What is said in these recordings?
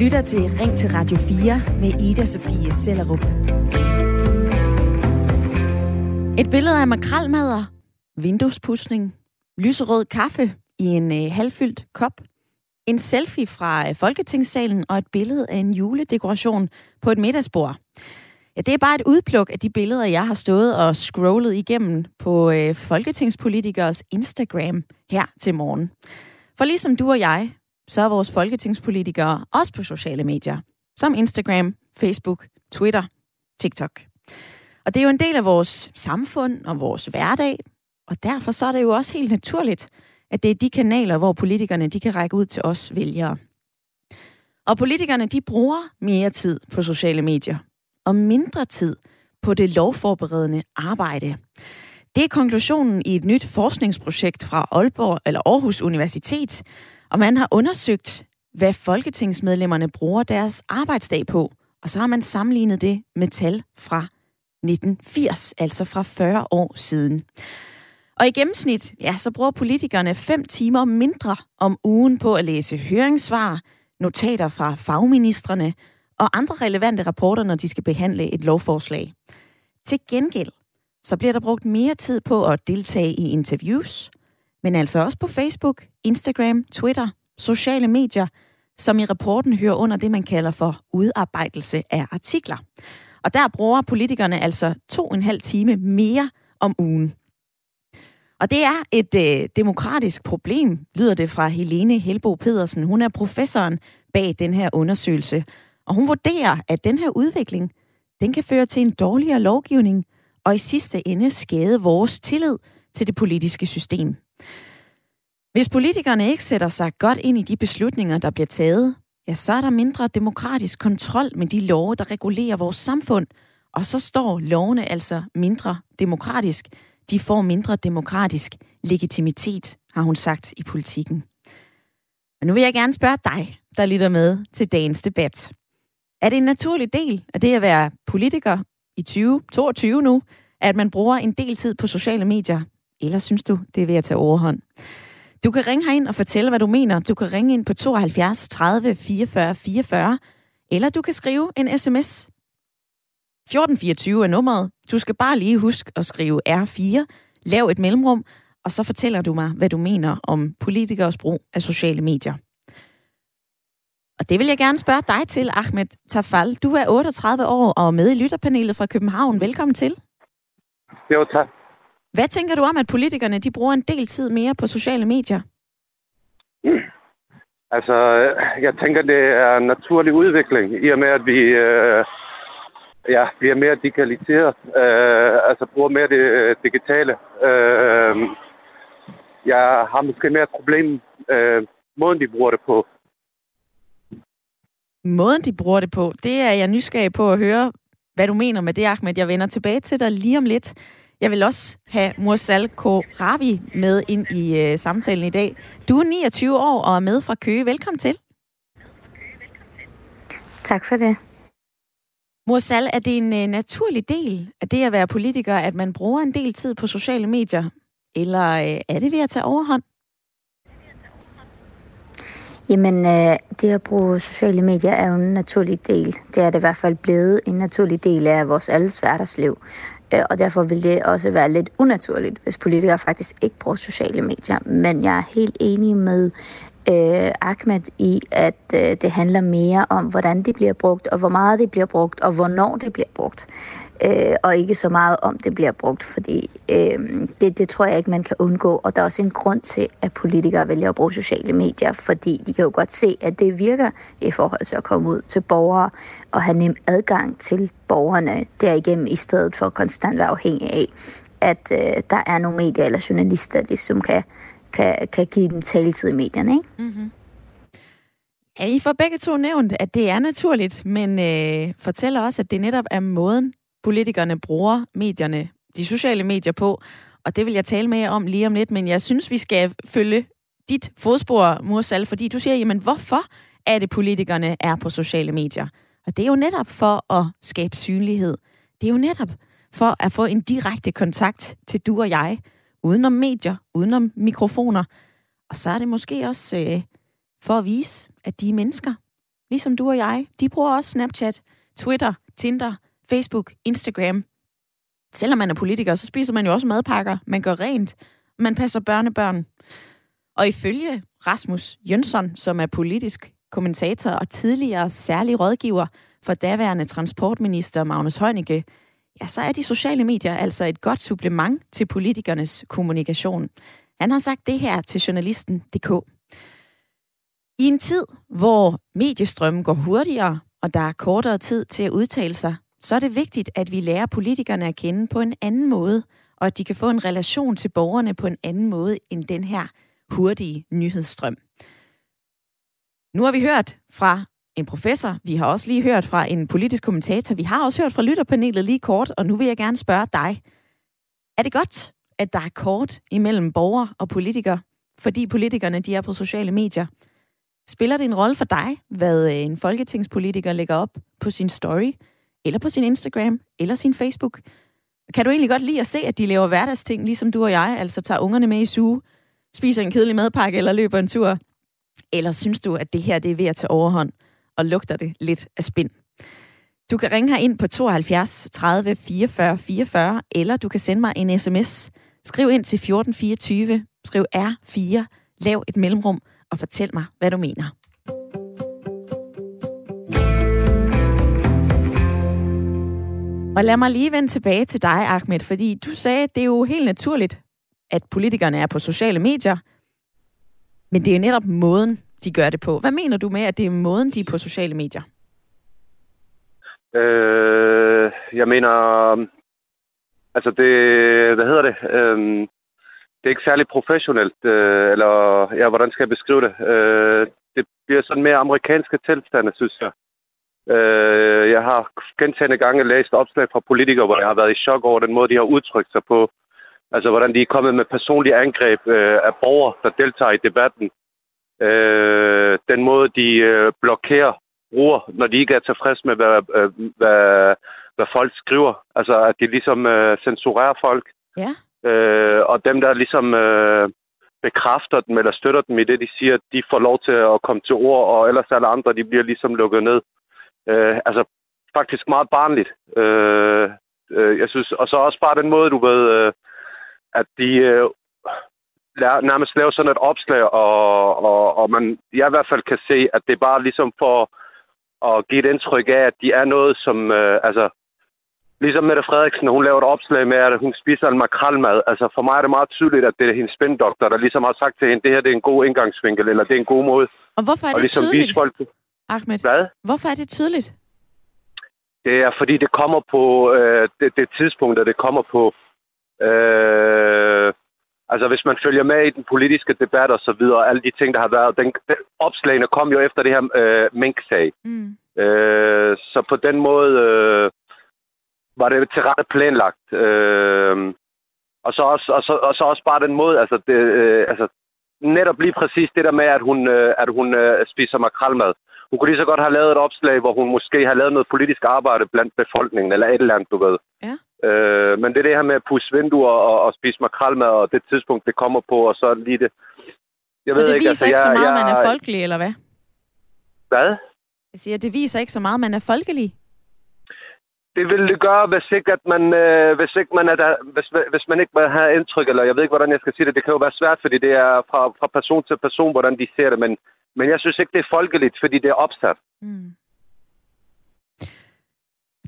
lytter til Ring til Radio 4 med Ida Sofie Sellerup. Et billede af makralmadder, vinduespudsning, lyserød kaffe i en øh, halvfyldt kop, en selfie fra øh, Folketingssalen og et billede af en juledekoration på et middagsbord. Ja, det er bare et udpluk af de billeder, jeg har stået og scrollet igennem på øh, folketingspolitikers Instagram her til morgen. For ligesom du og jeg, så er vores folketingspolitikere også på sociale medier, som Instagram, Facebook, Twitter, TikTok. Og det er jo en del af vores samfund og vores hverdag, og derfor så er det jo også helt naturligt, at det er de kanaler, hvor politikerne de kan række ud til os vælgere. Og politikerne de bruger mere tid på sociale medier, og mindre tid på det lovforberedende arbejde. Det er konklusionen i et nyt forskningsprojekt fra Aalborg eller Aarhus Universitet, og man har undersøgt, hvad folketingsmedlemmerne bruger deres arbejdsdag på, og så har man sammenlignet det med tal fra 1980, altså fra 40 år siden. Og i gennemsnit, ja, så bruger politikerne 5 timer mindre om ugen på at læse høringssvar, notater fra fagministerne og andre relevante rapporter, når de skal behandle et lovforslag. Til gengæld, så bliver der brugt mere tid på at deltage i interviews, men altså også på Facebook, Instagram, Twitter, sociale medier, som i rapporten hører under det, man kalder for udarbejdelse af artikler. Og der bruger politikerne altså to og en halv time mere om ugen. Og det er et øh, demokratisk problem, lyder det fra Helene Helbo Pedersen. Hun er professoren bag den her undersøgelse. Og hun vurderer, at den her udvikling, den kan føre til en dårligere lovgivning, og i sidste ende skade vores tillid til det politiske system. Hvis politikerne ikke sætter sig godt ind i de beslutninger, der bliver taget, ja, så er der mindre demokratisk kontrol med de love, der regulerer vores samfund, og så står lovene altså mindre demokratisk. De får mindre demokratisk legitimitet, har hun sagt i politikken. Og nu vil jeg gerne spørge dig, der lytter med til dagens debat. Er det en naturlig del af det at være politiker i 2022 nu, at man bruger en del tid på sociale medier? Eller synes du, det er ved at tage overhånd? Du kan ringe herind og fortælle, hvad du mener. Du kan ringe ind på 72 30 44 44, eller du kan skrive en sms. 1424 er nummeret. Du skal bare lige huske at skrive R4, lav et mellemrum, og så fortæller du mig, hvad du mener om politikers brug af sociale medier. Og det vil jeg gerne spørge dig til, Ahmed Tafal. Du er 38 år og med i lytterpanelet fra København. Velkommen til. Jo, tak. Hvad tænker du om, at politikerne de bruger en del tid mere på sociale medier? Mm. Altså, jeg tænker, det er en naturlig udvikling, i og med, at vi øh, ja, bliver mere digitaliseret, øh, altså bruger mere det øh, digitale. Øh, jeg har måske mere et problem, øh, måden de bruger det på. Måden de bruger det på, det er jeg nysgerrig på at høre, hvad du mener med det, Ahmed. Jeg vender tilbage til dig lige om lidt. Jeg vil også have Mursal Ravi med ind i øh, samtalen i dag. Du er 29 år og er med fra Køge. Velkommen til. Tak for det. Mursal, er det en øh, naturlig del af det at være politiker, at man bruger en del tid på sociale medier? Eller øh, er det ved at tage overhånd? Jamen, øh, det at bruge sociale medier er jo en naturlig del. Det er det i hvert fald blevet en naturlig del af vores alles hverdagsliv. Øh, og derfor vil det også være lidt unaturligt, hvis politikere faktisk ikke bruger sociale medier. Men jeg er helt enig med øh, Ahmed i, at øh, det handler mere om, hvordan det bliver brugt, og hvor meget det bliver brugt, og hvornår det bliver brugt øh, og ikke så meget om det bliver brugt, fordi øh, det, det tror jeg ikke, man kan undgå. Og der er også en grund til, at politikere vælger at bruge sociale medier, fordi de kan jo godt se, at det virker i forhold til at komme ud til borgere og have nem adgang til borgerne derigennem, i stedet for konstant være afhængig af, at øh, der er nogle medier eller journalister, som ligesom kan, kan, kan give dem taletid i medierne. Ikke? Mm-hmm. Ja, I får begge to nævnt, at det er naturligt, men øh, fortæller også, at det netop er måden, politikerne bruger medierne, de sociale medier på, og det vil jeg tale med jer om lige om lidt, men jeg synes, vi skal følge dit fodspor, Mursal, fordi du siger, jamen hvorfor er det, politikerne er på sociale medier? Og det er jo netop for at skabe synlighed. Det er jo netop for at få en direkte kontakt til du og jeg, udenom medier, udenom mikrofoner. Og så er det måske også øh, for at vise, at de er mennesker. ligesom du og jeg. De bruger også Snapchat, Twitter, Tinder, Facebook, Instagram. Selvom man er politiker, så spiser man jo også madpakker. Man gør rent. Man passer børnebørn. Og ifølge Rasmus Jønsson, som er politisk kommentator og tidligere særlig rådgiver for daværende transportminister Magnus Heunicke, ja, så er de sociale medier altså et godt supplement til politikernes kommunikation. Han har sagt det her til journalisten.dk. I en tid, hvor mediestrømmen går hurtigere, og der er kortere tid til at udtale sig, så er det vigtigt, at vi lærer politikerne at kende på en anden måde, og at de kan få en relation til borgerne på en anden måde end den her hurtige nyhedsstrøm. Nu har vi hørt fra en professor, vi har også lige hørt fra en politisk kommentator, vi har også hørt fra lytterpanelet lige kort, og nu vil jeg gerne spørge dig. Er det godt, at der er kort imellem borgere og politikere, fordi politikerne de er på sociale medier? Spiller det en rolle for dig, hvad øh, en folketingspolitiker lægger op på sin story, eller på sin Instagram, eller sin Facebook? Kan du egentlig godt lide at se, at de laver hverdagsting, ligesom du og jeg, altså tager ungerne med i suge, spiser en kedelig madpakke eller løber en tur? Eller synes du, at det her det er ved at tage overhånd, og lugter det lidt af spind? Du kan ringe her ind på 72 30 44 44, eller du kan sende mig en sms. Skriv ind til 1424, skriv R4, lav et mellemrum, og fortæl mig, hvad du mener. Og lad mig lige vende tilbage til dig, Ahmed, fordi du sagde, at det er jo helt naturligt, at politikerne er på sociale medier, men det er netop måden, de gør det på. Hvad mener du med, at det er måden, de er på sociale medier? Øh, jeg mener, altså det, hvad hedder det? Øh, det er ikke særlig professionelt, øh, eller ja, hvordan skal jeg beskrive det? Øh, det bliver sådan mere amerikanske tilstande, synes jeg. Øh, jeg har gentagende gange læst opslag fra politikere, hvor jeg har været i chok over den måde, de har udtrykt sig på. Altså, hvordan de er kommet med personlige angreb øh, af borgere, der deltager i debatten. Øh, den måde, de øh, blokerer bruger, når de ikke er tilfredse med, hvad, øh, hvad, hvad folk skriver. Altså, at de ligesom øh, censurerer folk. Ja. Øh, og dem, der ligesom øh, bekræfter dem eller støtter dem i det, de siger, de får lov til at komme til ord, og ellers alle andre, de bliver ligesom lukket ned. Øh, altså, faktisk meget barnligt. Øh, øh, jeg synes, og så også bare den måde, du ved, øh, at de øh, nærmest laver sådan et opslag, og, og, og man, jeg i hvert fald kan se, at det er bare ligesom for at give et indtryk af, at de er noget, som, øh, altså, Ligesom Mette Frederiksen, hun laver et opslag med, at hun spiser en makralmad. Altså for mig er det meget tydeligt, at det er hendes spændoktor, der ligesom har sagt til hende, det her det er en god indgangsvinkel, eller det er en god måde. Og hvorfor er det ligesom tydeligt, folk... Ahmed? Hvad? Hvorfor er det tydeligt? Det er, fordi det kommer på øh, det, det tidspunkt, at det kommer på... Øh, altså, hvis man følger med i den politiske debat og så videre, alle de ting, der har været... Den, den, opslagene kom jo efter det her øh, mink-sag. Mm. Øh, så på den måde... Øh, var det til rette planlagt. Øh, og, så også, og, så, og så også bare den måde, altså, det, øh, altså netop lige præcis det der med, at hun, øh, at hun øh, spiser makralmad. Hun kunne lige så godt have lavet et opslag, hvor hun måske har lavet noget politisk arbejde blandt befolkningen, eller et eller andet, du ved. Ja. Øh, men det er det her med at pusse vinduer og, og spise makralmad, og det tidspunkt, det kommer på, og så lige det. Jeg så ved det ikke, viser altså, ikke jeg, så meget, jeg, man er folkelig, eller hvad? Hvad? Jeg siger, det viser ikke så meget, man er folkelig det vil det gøre, hvis ikke, at man, øh, hvis ikke man er der, hvis, hvis man ikke have indtryk, eller jeg ved ikke, hvordan jeg skal sige det. Det kan jo være svært, fordi det er fra, fra person til person, hvordan de ser det, men, men jeg synes ikke, det er folkeligt, fordi det er opsat. Mm.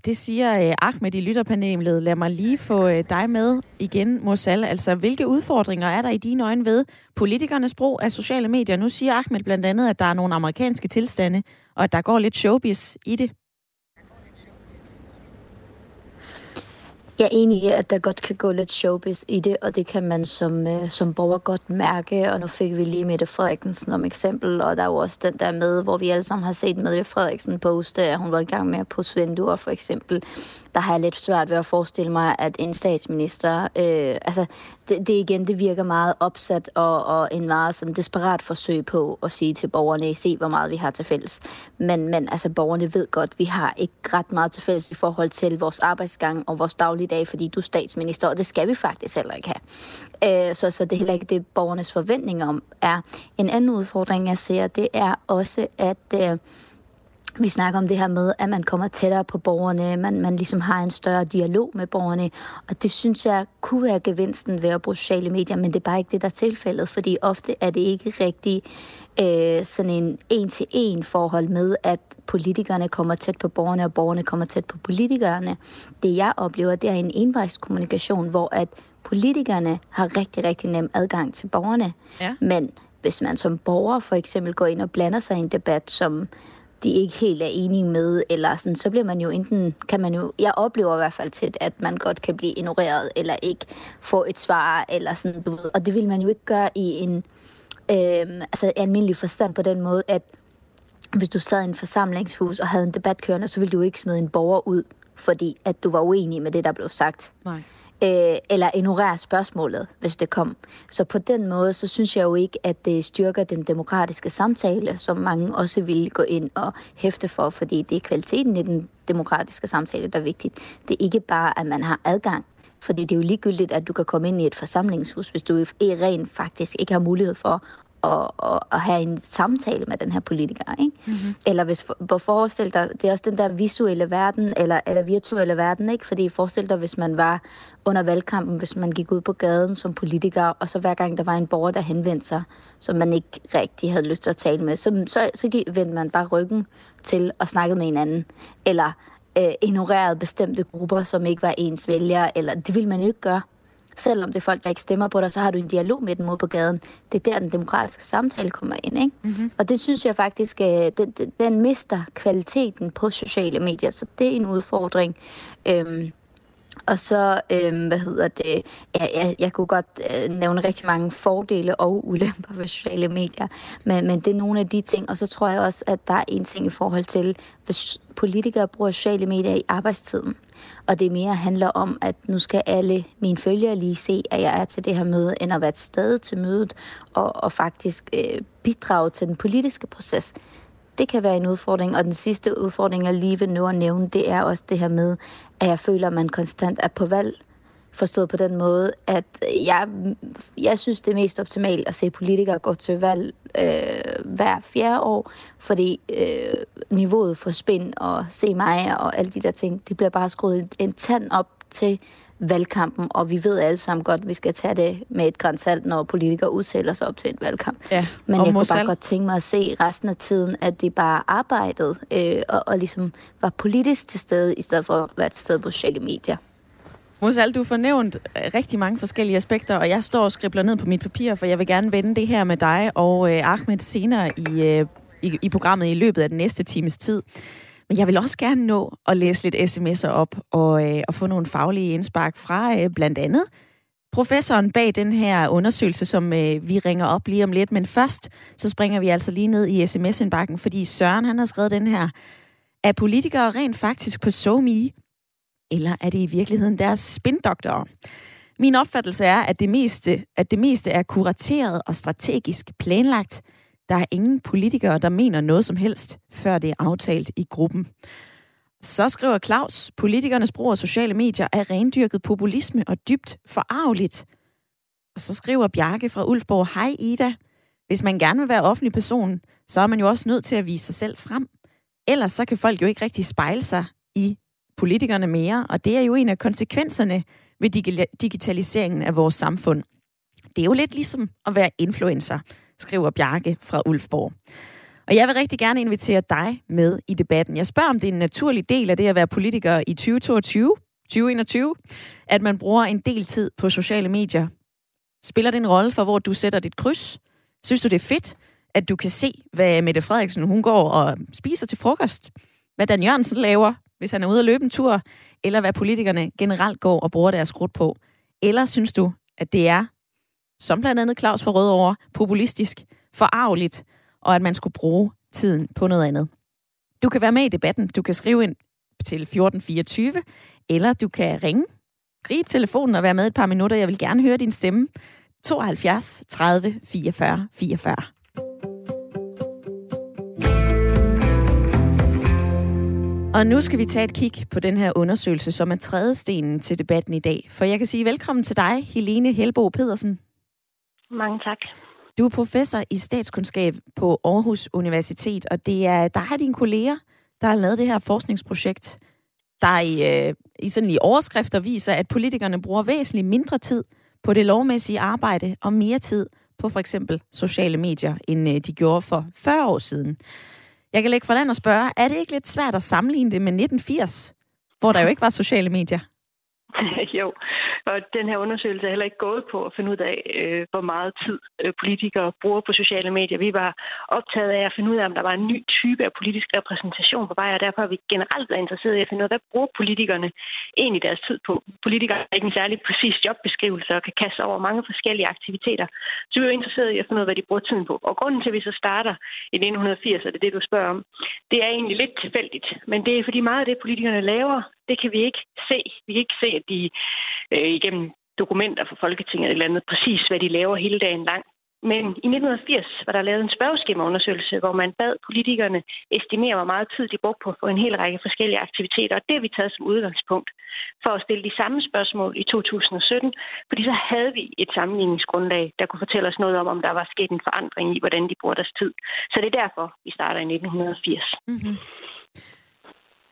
Det siger eh, Ahmed i lytterpanelet. Lad mig lige få eh, dig med igen, Morsal. Altså, hvilke udfordringer er der i dine øjne ved politikernes brug af sociale medier? Nu siger Ahmed blandt andet, at der er nogle amerikanske tilstande, og at der går lidt showbiz i det. Jeg er enig i, at der godt kan gå lidt showbiz i det, og det kan man som, øh, som borger godt mærke. Og nu fik vi lige Mette Frederiksen som eksempel, og der er jo også den der med, hvor vi alle sammen har set Mette Frederiksen poste, at hun var i gang med at pusse vinduer for eksempel der har jeg lidt svært ved at forestille mig, at en statsminister, øh, altså det, det igen, det virker meget opsat og, og en meget sådan desperat forsøg på at sige til borgerne, se hvor meget vi har til fælles. Men, men altså borgerne ved godt, vi har ikke ret meget til fælles i forhold til vores arbejdsgang og vores dagligdag, fordi du er statsminister, og det skal vi faktisk heller ikke have. Øh, så, så det er heller ikke det, borgernes forventninger om er. En anden udfordring, jeg ser, det er også, at øh, vi snakker om det her med, at man kommer tættere på borgerne, man, man ligesom har en større dialog med borgerne, og det synes jeg kunne være gevinsten ved at bruge sociale medier, men det er bare ikke det, der er tilfældet, fordi ofte er det ikke rigtig øh, sådan en en-til-en forhold med, at politikerne kommer tæt på borgerne, og borgerne kommer tæt på politikerne. Det jeg oplever, det er en envejskommunikation, hvor at politikerne har rigtig, rigtig nem adgang til borgerne, ja. men hvis man som borger for eksempel går ind og blander sig i en debat, som de ikke helt er enige med, eller sådan, så bliver man jo enten, kan man jo, jeg oplever i hvert fald til, at man godt kan blive ignoreret, eller ikke få et svar, eller sådan, du ved. Og det vil man jo ikke gøre i en øh, altså almindelig forstand på den måde, at hvis du sad i en forsamlingshus og havde en debat kørende, så ville du ikke smide en borger ud, fordi at du var uenig med det, der blev sagt. Nej øh, eller ignorere spørgsmålet, hvis det kom. Så på den måde, så synes jeg jo ikke, at det styrker den demokratiske samtale, som mange også vil gå ind og hæfte for, fordi det er kvaliteten i den demokratiske samtale, der er vigtigt. Det er ikke bare, at man har adgang fordi det er jo ligegyldigt, at du kan komme ind i et forsamlingshus, hvis du rent faktisk ikke har mulighed for at, at, at have en samtale med den her politiker. Ikke? Mm-hmm. Eller hvis for, forestil dig, det er også den der visuelle verden, eller, eller virtuelle verden, ikke? fordi forestil dig, hvis man var under valgkampen, hvis man gik ud på gaden som politiker, og så hver gang der var en borger, der henvendte sig, som man ikke rigtig havde lyst til at tale med, så, så, så vendte man bare ryggen til at snakke med hinanden. Eller øh, ignorerede bestemte grupper, som ikke var ens vælgere, eller det ville man jo ikke gøre. Selvom det er folk, der ikke stemmer på dig, så har du en dialog med dem ude på gaden. Det er der, den demokratiske samtale kommer ind. Ikke? Mm-hmm. Og det synes jeg faktisk, øh, den, den mister kvaliteten på sociale medier, så det er en udfordring. Øhm, og så, øhm, hvad hedder det, ja, jeg, jeg kunne godt øh, nævne rigtig mange fordele og ulemper ved sociale medier, men, men det er nogle af de ting, og så tror jeg også, at der er en ting i forhold til, hvis politikere bruger sociale medier i arbejdstiden, og det mere handler om, at nu skal alle mine følgere lige se, at jeg er til det her møde, end at være til stede til mødet, og, og faktisk øh, bidrage til den politiske proces, det kan være en udfordring. Og den sidste udfordring, jeg lige vil nå at nævne, det er også det her med, at jeg føler, at man konstant er på valg. Forstået på den måde, at jeg, jeg synes, det er mest optimalt at se politikere gå til valg øh, hver fjerde år, fordi øh, niveauet for spænd og se mig og alle de der ting, det bliver bare skruet en tand op til valgkampen, og vi ved alle sammen godt, at vi skal tage det med et grænsalt, når politikere udtaler sig op til en valgkamp. Ja, Men jeg kunne bare godt tænke mig at se resten af tiden, at de bare arbejdede øh, og, og ligesom var politisk til stede, i stedet for at være til stede på sociale medier. Mosal, du får nævnt øh, rigtig mange forskellige aspekter, og jeg står og skribler ned på mit papir, for jeg vil gerne vende det her med dig og øh, Ahmed senere i, øh, i, i programmet i løbet af den næste times tid. Men jeg vil også gerne nå at læse lidt sms'er op og, øh, og få nogle faglige indspark fra øh, blandt andet professoren bag den her undersøgelse, som øh, vi ringer op lige om lidt. Men først, så springer vi altså lige ned i sms-indbakken, fordi Søren han har skrevet den her. Er politikere rent faktisk på SoMe, eller er det i virkeligheden deres spindoktorer? Min opfattelse er, at det meste, at det meste er kurateret og strategisk planlagt, der er ingen politikere, der mener noget som helst, før det er aftalt i gruppen. Så skriver Claus, politikernes brug af sociale medier er rendyrket populisme og dybt forarveligt. Og så skriver Bjarke fra Ulfborg, hej Ida. Hvis man gerne vil være offentlig person, så er man jo også nødt til at vise sig selv frem. Ellers så kan folk jo ikke rigtig spejle sig i politikerne mere, og det er jo en af konsekvenserne ved digitaliseringen af vores samfund. Det er jo lidt ligesom at være influencer skriver Bjarke fra Ulfborg. Og jeg vil rigtig gerne invitere dig med i debatten. Jeg spørger, om det er en naturlig del af det at være politiker i 2022, 2021, at man bruger en del tid på sociale medier. Spiller det en rolle for, hvor du sætter dit kryds? Synes du, det er fedt, at du kan se, hvad Mette Frederiksen hun går og spiser til frokost? Hvad Dan Jørgensen laver, hvis han er ude at løbe en tur? Eller hvad politikerne generelt går og bruger deres krudt på? Eller synes du, at det er som blandt andet Claus for Rødovre, populistisk, forarveligt, og at man skulle bruge tiden på noget andet. Du kan være med i debatten. Du kan skrive ind til 1424, eller du kan ringe. Grib telefonen og være med et par minutter. Jeg vil gerne høre din stemme. 72 30 44 44. Og nu skal vi tage et kig på den her undersøgelse, som er tredje stenen til debatten i dag. For jeg kan sige velkommen til dig, Helene Helbo Pedersen. Mange tak. Du er professor i statskundskab på Aarhus Universitet, og det er der har dine kolleger, der har lavet det her forskningsprojekt, der i, øh, i, sådan i overskrifter viser, at politikerne bruger væsentligt mindre tid på det lovmæssige arbejde og mere tid på for eksempel sociale medier, end øh, de gjorde for 40 år siden. Jeg kan lægge for land og spørge, er det ikke lidt svært at sammenligne det med 1980, hvor der jo ikke var sociale medier? jo, og den her undersøgelse er heller ikke gået på at finde ud af, øh, hvor meget tid øh, politikere bruger på sociale medier. Vi var optaget af at finde ud af, om der var en ny type af politisk repræsentation på vej, og derfor er vi generelt været interesseret i at finde ud af, hvad bruger politikerne egentlig deres tid på. Politikere har ikke en særlig præcis jobbeskrivelse og kan kaste over mange forskellige aktiviteter. Så vi er interesseret i at finde ud af, hvad de bruger tiden på. Og grunden til, at vi så starter i 1980, og det er det, du spørger om, det er egentlig lidt tilfældigt. Men det er fordi meget af det, politikerne laver, det kan vi ikke se. Vi kan ikke se, at de øh, igennem dokumenter fra Folketinget eller andet præcis, hvad de laver hele dagen lang. Men i 1980 var der lavet en spørgeskemaundersøgelse, hvor man bad politikerne estimere, hvor meget tid de brugte på en hel række forskellige aktiviteter. Og det har vi taget som udgangspunkt for at stille de samme spørgsmål i 2017, fordi så havde vi et sammenligningsgrundlag, der kunne fortælle os noget om, om der var sket en forandring i, hvordan de bruger deres tid. Så det er derfor, vi starter i 1980. Mm-hmm.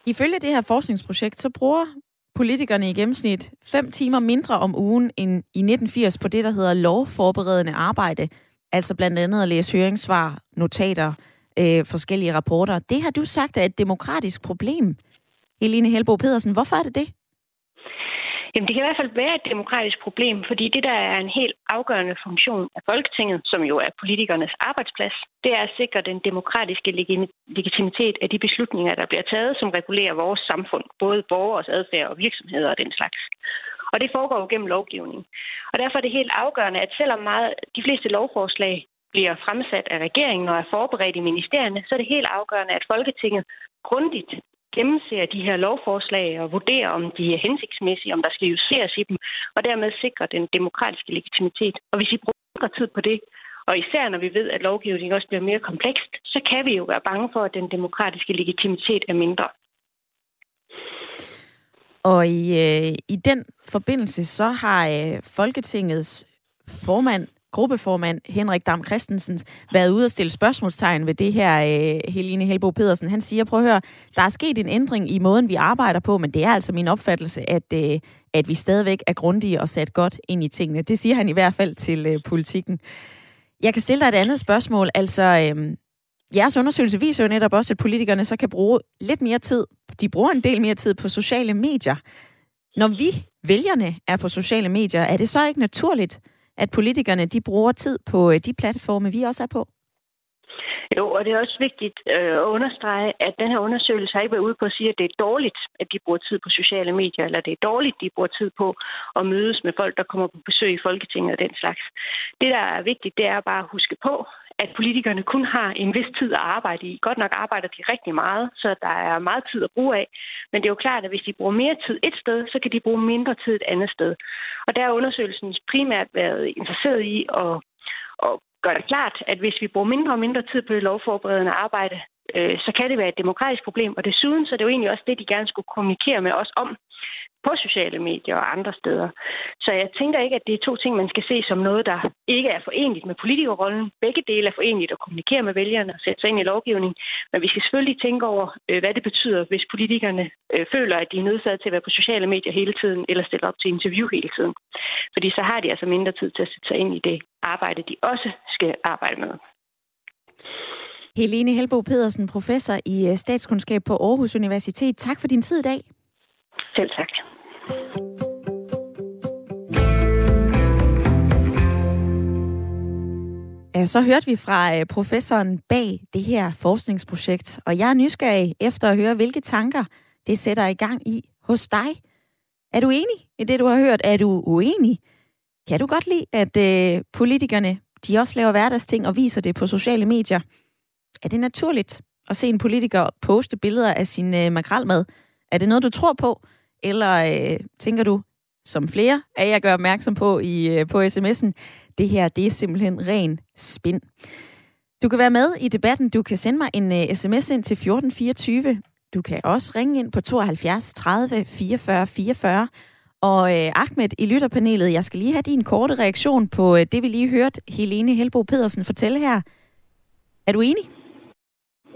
Ifølge det her forskningsprojekt, så bruger politikerne i gennemsnit 5 timer mindre om ugen end i 1980 på det, der hedder lovforberedende arbejde. Altså blandt andet at læse høringssvar, notater, øh, forskellige rapporter. Det har du sagt er et demokratisk problem. Helene Helbo Pedersen, hvorfor er det det? Jamen, det kan i hvert fald være et demokratisk problem, fordi det, der er en helt afgørende funktion af Folketinget, som jo er politikernes arbejdsplads, det er at sikre den demokratiske legitimitet af de beslutninger, der bliver taget, som regulerer vores samfund, både borgers adfærd og virksomheder og den slags. Og det foregår jo gennem lovgivning. Og derfor er det helt afgørende, at selvom meget, de fleste lovforslag bliver fremsat af regeringen og er forberedt i ministerierne, så er det helt afgørende, at Folketinget grundigt gennemser de her lovforslag og vurderer, om de er hensigtsmæssige, om der skal justeres i dem, og dermed sikre den demokratiske legitimitet. Og hvis vi bruger tid på det, og især når vi ved, at lovgivningen også bliver mere komplekst, så kan vi jo være bange for, at den demokratiske legitimitet er mindre. Og i, øh, i den forbindelse, så har øh, Folketingets formand gruppeformand Henrik Dam Christensen været ude og stille spørgsmålstegn ved det her, øh, Helene Helbo Pedersen. Han siger, prøv at høre, der er sket en ændring i måden, vi arbejder på, men det er altså min opfattelse, at, øh, at vi stadigvæk er grundige og sat godt ind i tingene. Det siger han i hvert fald til øh, politikken. Jeg kan stille dig et andet spørgsmål. Altså, øh, jeres undersøgelse viser jo netop også, at politikerne så kan bruge lidt mere tid. De bruger en del mere tid på sociale medier. Når vi, vælgerne, er på sociale medier, er det så ikke naturligt, at politikerne de bruger tid på øh, de platforme, vi også er på? Jo, og det er også vigtigt øh, at understrege, at den her undersøgelse har ikke været ude på at sige, at det er dårligt, at de bruger tid på sociale medier, eller det er dårligt, at de bruger tid på at mødes med folk, der kommer på besøg i Folketinget og den slags. Det, der er vigtigt, det er bare at huske på, at politikerne kun har en vis tid at arbejde i. Godt nok arbejder de rigtig meget, så der er meget tid at bruge af. Men det er jo klart, at hvis de bruger mere tid et sted, så kan de bruge mindre tid et andet sted. Og der er undersøgelsen primært været interesseret i at, at gøre det klart, at hvis vi bruger mindre og mindre tid på det lovforberedende arbejde, øh, så kan det være et demokratisk problem. Og desuden så er det jo egentlig også det, de gerne skulle kommunikere med os om på sociale medier og andre steder. Så jeg tænker ikke, at det er to ting, man skal se som noget, der ikke er forenligt med politikerrollen. Begge dele er forenligt at kommunikere med vælgerne og sætte sig ind i lovgivning. Men vi skal selvfølgelig tænke over, øh, hvad det betyder, hvis politikerne øh, føler, at de er nødsaget til at være på sociale medier hele tiden, eller stille op til interview hele tiden. Fordi så har de altså mindre tid til at sætte sig ind i det arbejde, de også skal arbejde med. Helene Helbo Pedersen, professor i øh, statskundskab på Aarhus Universitet. Tak for din tid i dag. Selv tak. Så hørte vi fra øh, professoren bag det her forskningsprojekt, og jeg er nysgerrig efter at høre, hvilke tanker det sætter i gang i hos dig. Er du enig i det, du har hørt? Er du uenig? Kan du godt lide, at øh, politikerne de også laver hverdagsting og viser det på sociale medier? Er det naturligt at se en politiker poste billeder af sin øh, makralmad? Er det noget, du tror på? Eller øh, tænker du, som flere af jer gør opmærksom på i øh, på sms'en, det her det er simpelthen ren spin. Du kan være med i debatten. Du kan sende mig en uh, sms ind til 1424. Du kan også ringe ind på 72 30 44 44. Og øh, Ahmed i lytterpanelet, jeg skal lige have din korte reaktion på øh, det, vi lige hørte Helene Helbo Pedersen fortælle her. Er du enig?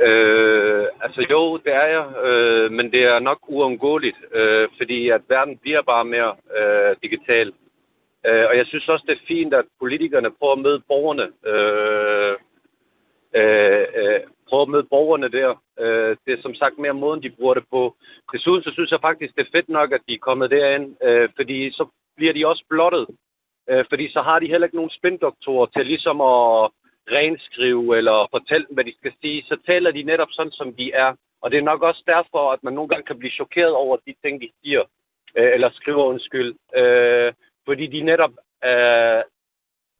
Øh, altså jo, det er jeg, øh, men det er nok uundgåeligt, øh, fordi at verden bliver bare mere øh, digital. Øh, og jeg synes også, det er fint, at politikerne prøver at møde borgerne. Øh, øh, øh, prøver at møde borgerne der. Øh, det er som sagt mere måden, de bruger det på. Desuden så synes jeg faktisk, det er fedt nok, at de er kommet derind, øh, fordi så bliver de også blottet. Øh, fordi så har de heller ikke nogen spindoktorer til ligesom at renskrive eller fortælle dem, hvad de skal sige. Så taler de netop sådan, som de er. Og det er nok også derfor, at man nogle gange kan blive chokeret over de ting, de siger. Øh, eller skriver undskyld. Øh, fordi de netop øh,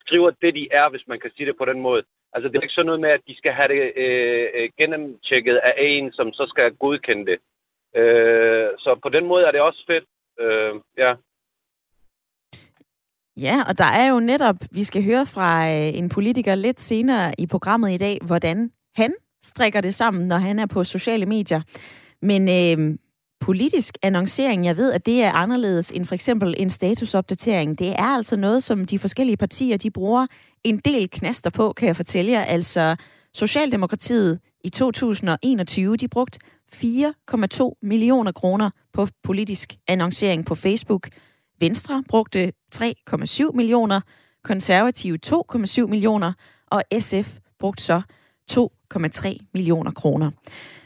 skriver det, de er, hvis man kan sige det på den måde. Altså, det er ikke sådan noget med, at de skal have det øh, øh gennemtjekket af en, som så skal godkende det. Øh, så på den måde er det også fedt. Øh, ja. Ja, og der er jo netop, vi skal høre fra øh, en politiker lidt senere i programmet i dag, hvordan han strikker det sammen, når han er på sociale medier. Men øh, politisk annoncering, jeg ved, at det er anderledes end for eksempel en statusopdatering. Det er altså noget, som de forskellige partier, de bruger en del knaster på, kan jeg fortælle jer. Altså, Socialdemokratiet i 2021, de brugte 4,2 millioner kroner på politisk annoncering på Facebook. Venstre brugte 3,7 millioner, konservative 2,7 millioner, og SF brugte så 2,3 millioner kroner.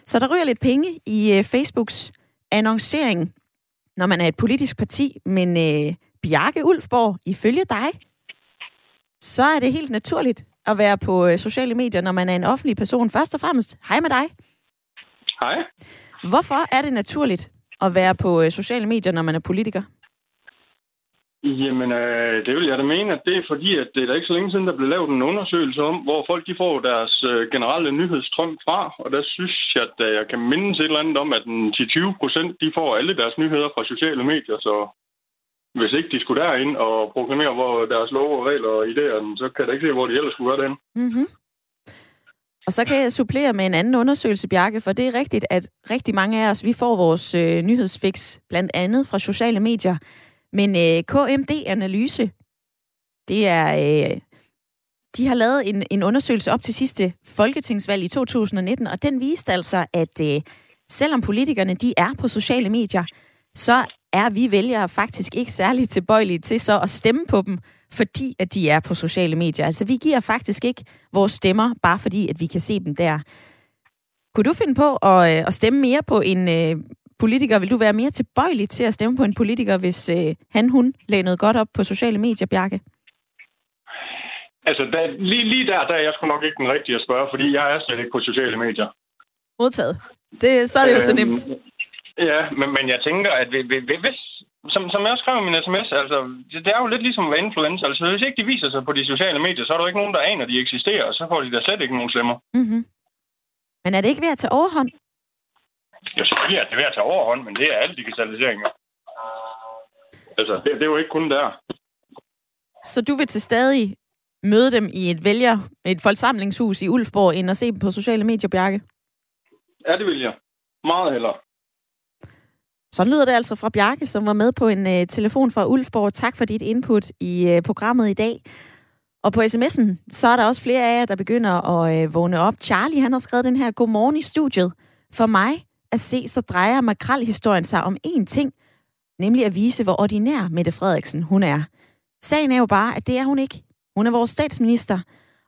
Så der ryger lidt penge i øh, Facebooks annoncering, når man er et politisk parti, men øh, Bjarke Ulfborg, ifølge dig, så er det helt naturligt at være på øh, sociale medier, når man er en offentlig person. Først og fremmest, hej med dig. Hej. Hvorfor er det naturligt at være på øh, sociale medier, når man er politiker? Jamen, øh, det vil jeg da mene, at det er fordi, at det er da ikke så længe siden, der blev lavet en undersøgelse om, hvor folk de får deres øh, generelle nyhedsstrøm fra. Og der synes jeg, at øh, jeg kan mindes et eller andet om, at 10-20 procent, de får alle deres nyheder fra sociale medier. Så hvis ikke de skulle derind og proklamere hvor deres lov og regler og idéer, så kan jeg da ikke se, hvor de ellers skulle være derinde. Mm-hmm. Og så kan jeg supplere med en anden undersøgelse, Bjarke, for det er rigtigt, at rigtig mange af os, vi får vores øh, nyhedsfix blandt andet fra sociale medier. Men øh, KMD-analyse, det er... Øh, de har lavet en, en undersøgelse op til sidste folketingsvalg i 2019, og den viste altså, at øh, selvom politikerne de er på sociale medier, så er vi vælgere faktisk ikke særlig tilbøjelige til så at stemme på dem, fordi at de er på sociale medier. Altså vi giver faktisk ikke vores stemmer, bare fordi at vi kan se dem der. Kunne du finde på at, øh, at stemme mere på en, øh, politiker, vil du være mere tilbøjelig til at stemme på en politiker, hvis øh, han, hun lagde noget godt op på sociale medier, Bjarke? Altså, da, lige, lige der, der er jeg sgu nok ikke den rigtige at spørge, fordi jeg er slet ikke på sociale medier. Modtaget. Det, så er det jo så øhm, nemt. Ja, men, men jeg tænker, at hvis, som, som jeg også skrev i min sms, altså, det, det er jo lidt ligesom at være influencer. Altså, hvis ikke de viser sig på de sociale medier, så er der jo ikke nogen, der aner, at de eksisterer, og så får de da slet ikke nogen stemmer. Mm-hmm. Men er det ikke ved at tage overhånd? Ja, selvfølgelig er det ved at tage overhånd, men det er alt digitalisering. Altså, det, det er jo ikke kun der. Så du vil til stadig møde dem i et vælger, et forsamlingshus i Ulfborg, end at se dem på sociale medier, Bjarke? Ja, det vil jeg. Meget hellere. Sådan lyder det altså fra Bjarke, som var med på en uh, telefon fra Ulfborg. Tak for dit input i uh, programmet i dag. Og på sms'en, så er der også flere af jer, der begynder at uh, vågne op. Charlie, han har skrevet den her, Godmorgen i studiet. For mig at se, så drejer makralhistorien sig om én ting, nemlig at vise, hvor ordinær Mette Frederiksen hun er. Sagen er jo bare, at det er hun ikke. Hun er vores statsminister,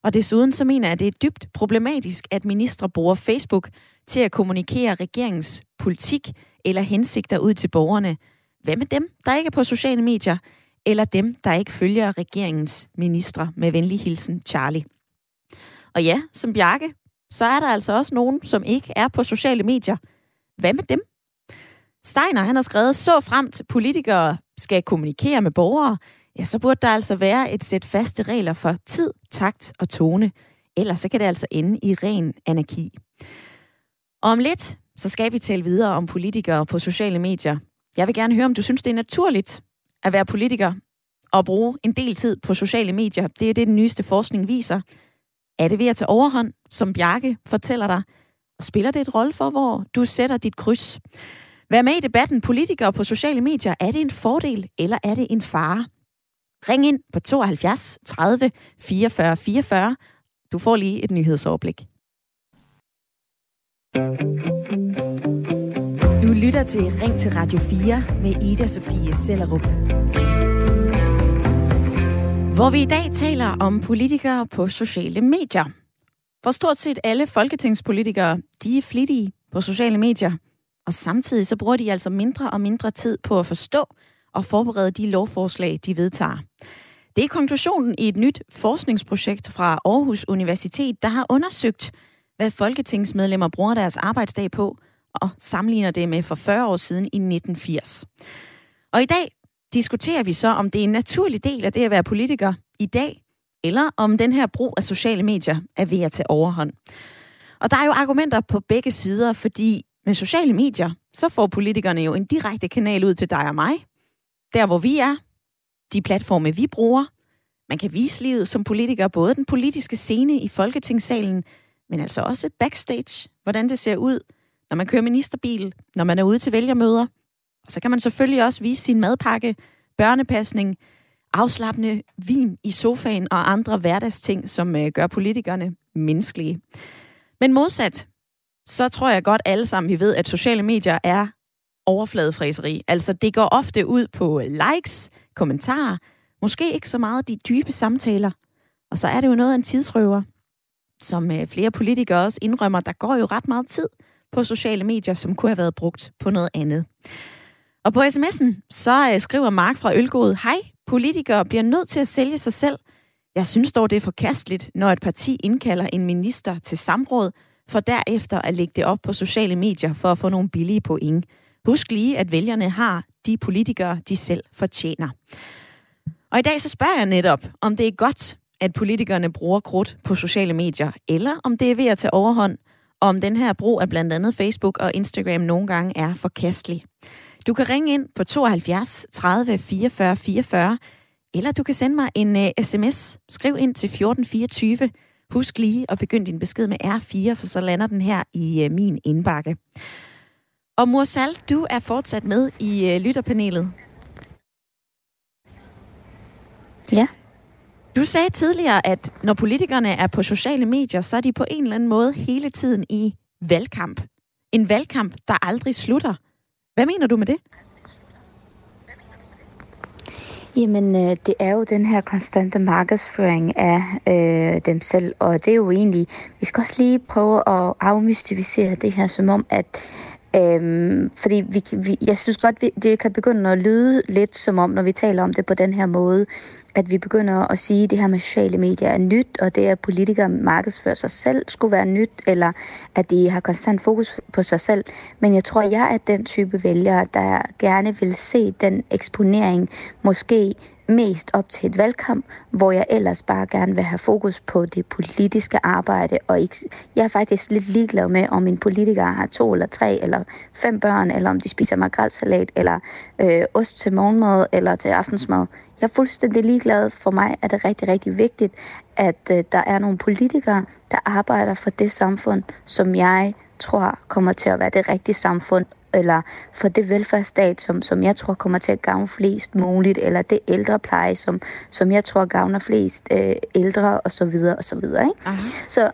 og desuden så mener jeg, at det er dybt problematisk, at ministre bruger Facebook til at kommunikere regeringens politik eller hensigter ud til borgerne. Hvad med dem, der ikke er på sociale medier, eller dem, der ikke følger regeringens ministre? Med venlig hilsen, Charlie. Og ja, som Bjarke, så er der altså også nogen, som ikke er på sociale medier, hvad med dem? Steiner, han har skrevet, så frem til politikere skal kommunikere med borgere, ja, så burde der altså være et sæt faste regler for tid, takt og tone. Ellers så kan det altså ende i ren anarki. Og om lidt, så skal vi tale videre om politikere på sociale medier. Jeg vil gerne høre, om du synes, det er naturligt at være politiker og bruge en del tid på sociale medier. Det er det, den nyeste forskning viser. Er det ved at tage overhånd, som Bjarke fortæller dig? Og spiller det et rolle for, hvor du sætter dit kryds? Vær med i debatten. Politikere på sociale medier. Er det en fordel, eller er det en fare? Ring ind på 72 30 44 44. Du får lige et nyhedsoverblik. Du lytter til Ring til Radio 4 med Ida Sofie Sellerup. Hvor vi i dag taler om politikere på sociale medier. For stort set alle folketingspolitikere, de er flittige på sociale medier, og samtidig så bruger de altså mindre og mindre tid på at forstå og forberede de lovforslag, de vedtager. Det er konklusionen i et nyt forskningsprojekt fra Aarhus Universitet, der har undersøgt, hvad folketingsmedlemmer bruger deres arbejdsdag på, og sammenligner det med for 40 år siden i 1980. Og i dag diskuterer vi så, om det er en naturlig del af det at være politiker i dag, eller om den her brug af sociale medier er ved at tage overhånd. Og der er jo argumenter på begge sider, fordi med sociale medier, så får politikerne jo en direkte kanal ud til dig og mig. Der hvor vi er, de platforme vi bruger. Man kan vise livet som politiker, både den politiske scene i Folketingssalen, men altså også backstage, hvordan det ser ud, når man kører ministerbil, når man er ude til vælgermøder. Og så kan man selvfølgelig også vise sin madpakke, børnepasning, afslappende vin i sofaen og andre hverdagsting, som øh, gør politikerne menneskelige. Men modsat, så tror jeg godt alle sammen, vi ved, at sociale medier er overfladefræseri. Altså, det går ofte ud på likes, kommentarer, måske ikke så meget de dybe samtaler. Og så er det jo noget af en tidsrøver, som øh, flere politikere også indrømmer, der går jo ret meget tid på sociale medier, som kunne have været brugt på noget andet. Og på sms'en, så øh, skriver Mark fra Ølgod, Hej, politikere bliver nødt til at sælge sig selv. Jeg synes dog, det er forkasteligt, når et parti indkalder en minister til samråd, for derefter at lægge det op på sociale medier for at få nogle billige point. Husk lige, at vælgerne har de politikere, de selv fortjener. Og i dag så spørger jeg netop, om det er godt, at politikerne bruger krudt på sociale medier, eller om det er ved at tage overhånd, og om den her brug af blandt andet Facebook og Instagram nogle gange er forkastelig. Du kan ringe ind på 72 30 44 44, eller du kan sende mig en uh, sms. Skriv ind til 1424. Husk lige at begynde din besked med R4, for så lander den her i uh, min indbakke. Og Mursal, du er fortsat med i uh, lytterpanelet. Ja. Du sagde tidligere, at når politikerne er på sociale medier, så er de på en eller anden måde hele tiden i valgkamp. En valgkamp, der aldrig slutter. Hvad mener du med det? Jamen, øh, det er jo den her konstante markedsføring af øh, dem selv, og det er jo egentlig, vi skal også lige prøve at afmystificere det her, som om, at Øhm, fordi vi, vi, jeg synes godt, vi, det kan begynde at lyde lidt som om, når vi taler om det på den her måde, at vi begynder at sige, at det her med sociale medier er nyt, og det at politikere markedsfører sig selv skulle være nyt, eller at de har konstant fokus på sig selv. Men jeg tror, jeg er den type vælger, der gerne vil se den eksponering måske mest op til et valgkamp, hvor jeg ellers bare gerne vil have fokus på det politiske arbejde. Og ikke, jeg er faktisk lidt ligeglad med, om en politiker har to eller tre eller fem børn, eller om de spiser makrelsalat, eller øh, ost til morgenmad, eller til aftensmad. Jeg er fuldstændig ligeglad. For mig er det rigtig, rigtig vigtigt, at øh, der er nogle politikere, der arbejder for det samfund, som jeg tror kommer til at være det rigtige samfund, eller for det velfærdsstat, som, som jeg tror kommer til at gavne flest muligt, eller det ældrepleje, som, som jeg tror gavner flest øh, ældre, og så videre, og så videre. Ikke? Så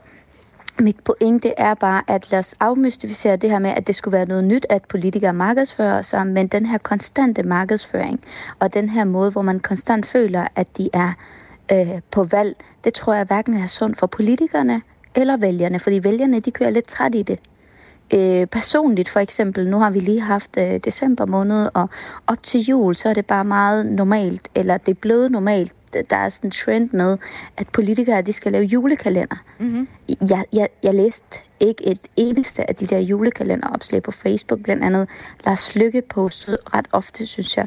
mit pointe er bare, at lad os afmystificere det her med, at det skulle være noget nyt, at politikere markedsfører sig, men den her konstante markedsføring, og den her måde, hvor man konstant føler, at de er øh, på valg, det tror jeg hverken er sundt for politikerne eller vælgerne, fordi vælgerne, de kører lidt træt i det. Øh, personligt for eksempel, nu har vi lige haft øh, december måned, og op til jul, så er det bare meget normalt, eller det er blevet normalt, der er sådan en trend med, at politikere de skal lave julekalender. Mm-hmm. Jeg, jeg, jeg læste ikke et eneste af de der julekalenderopslag på Facebook, blandt andet Lars Lykke postet ret ofte, synes jeg.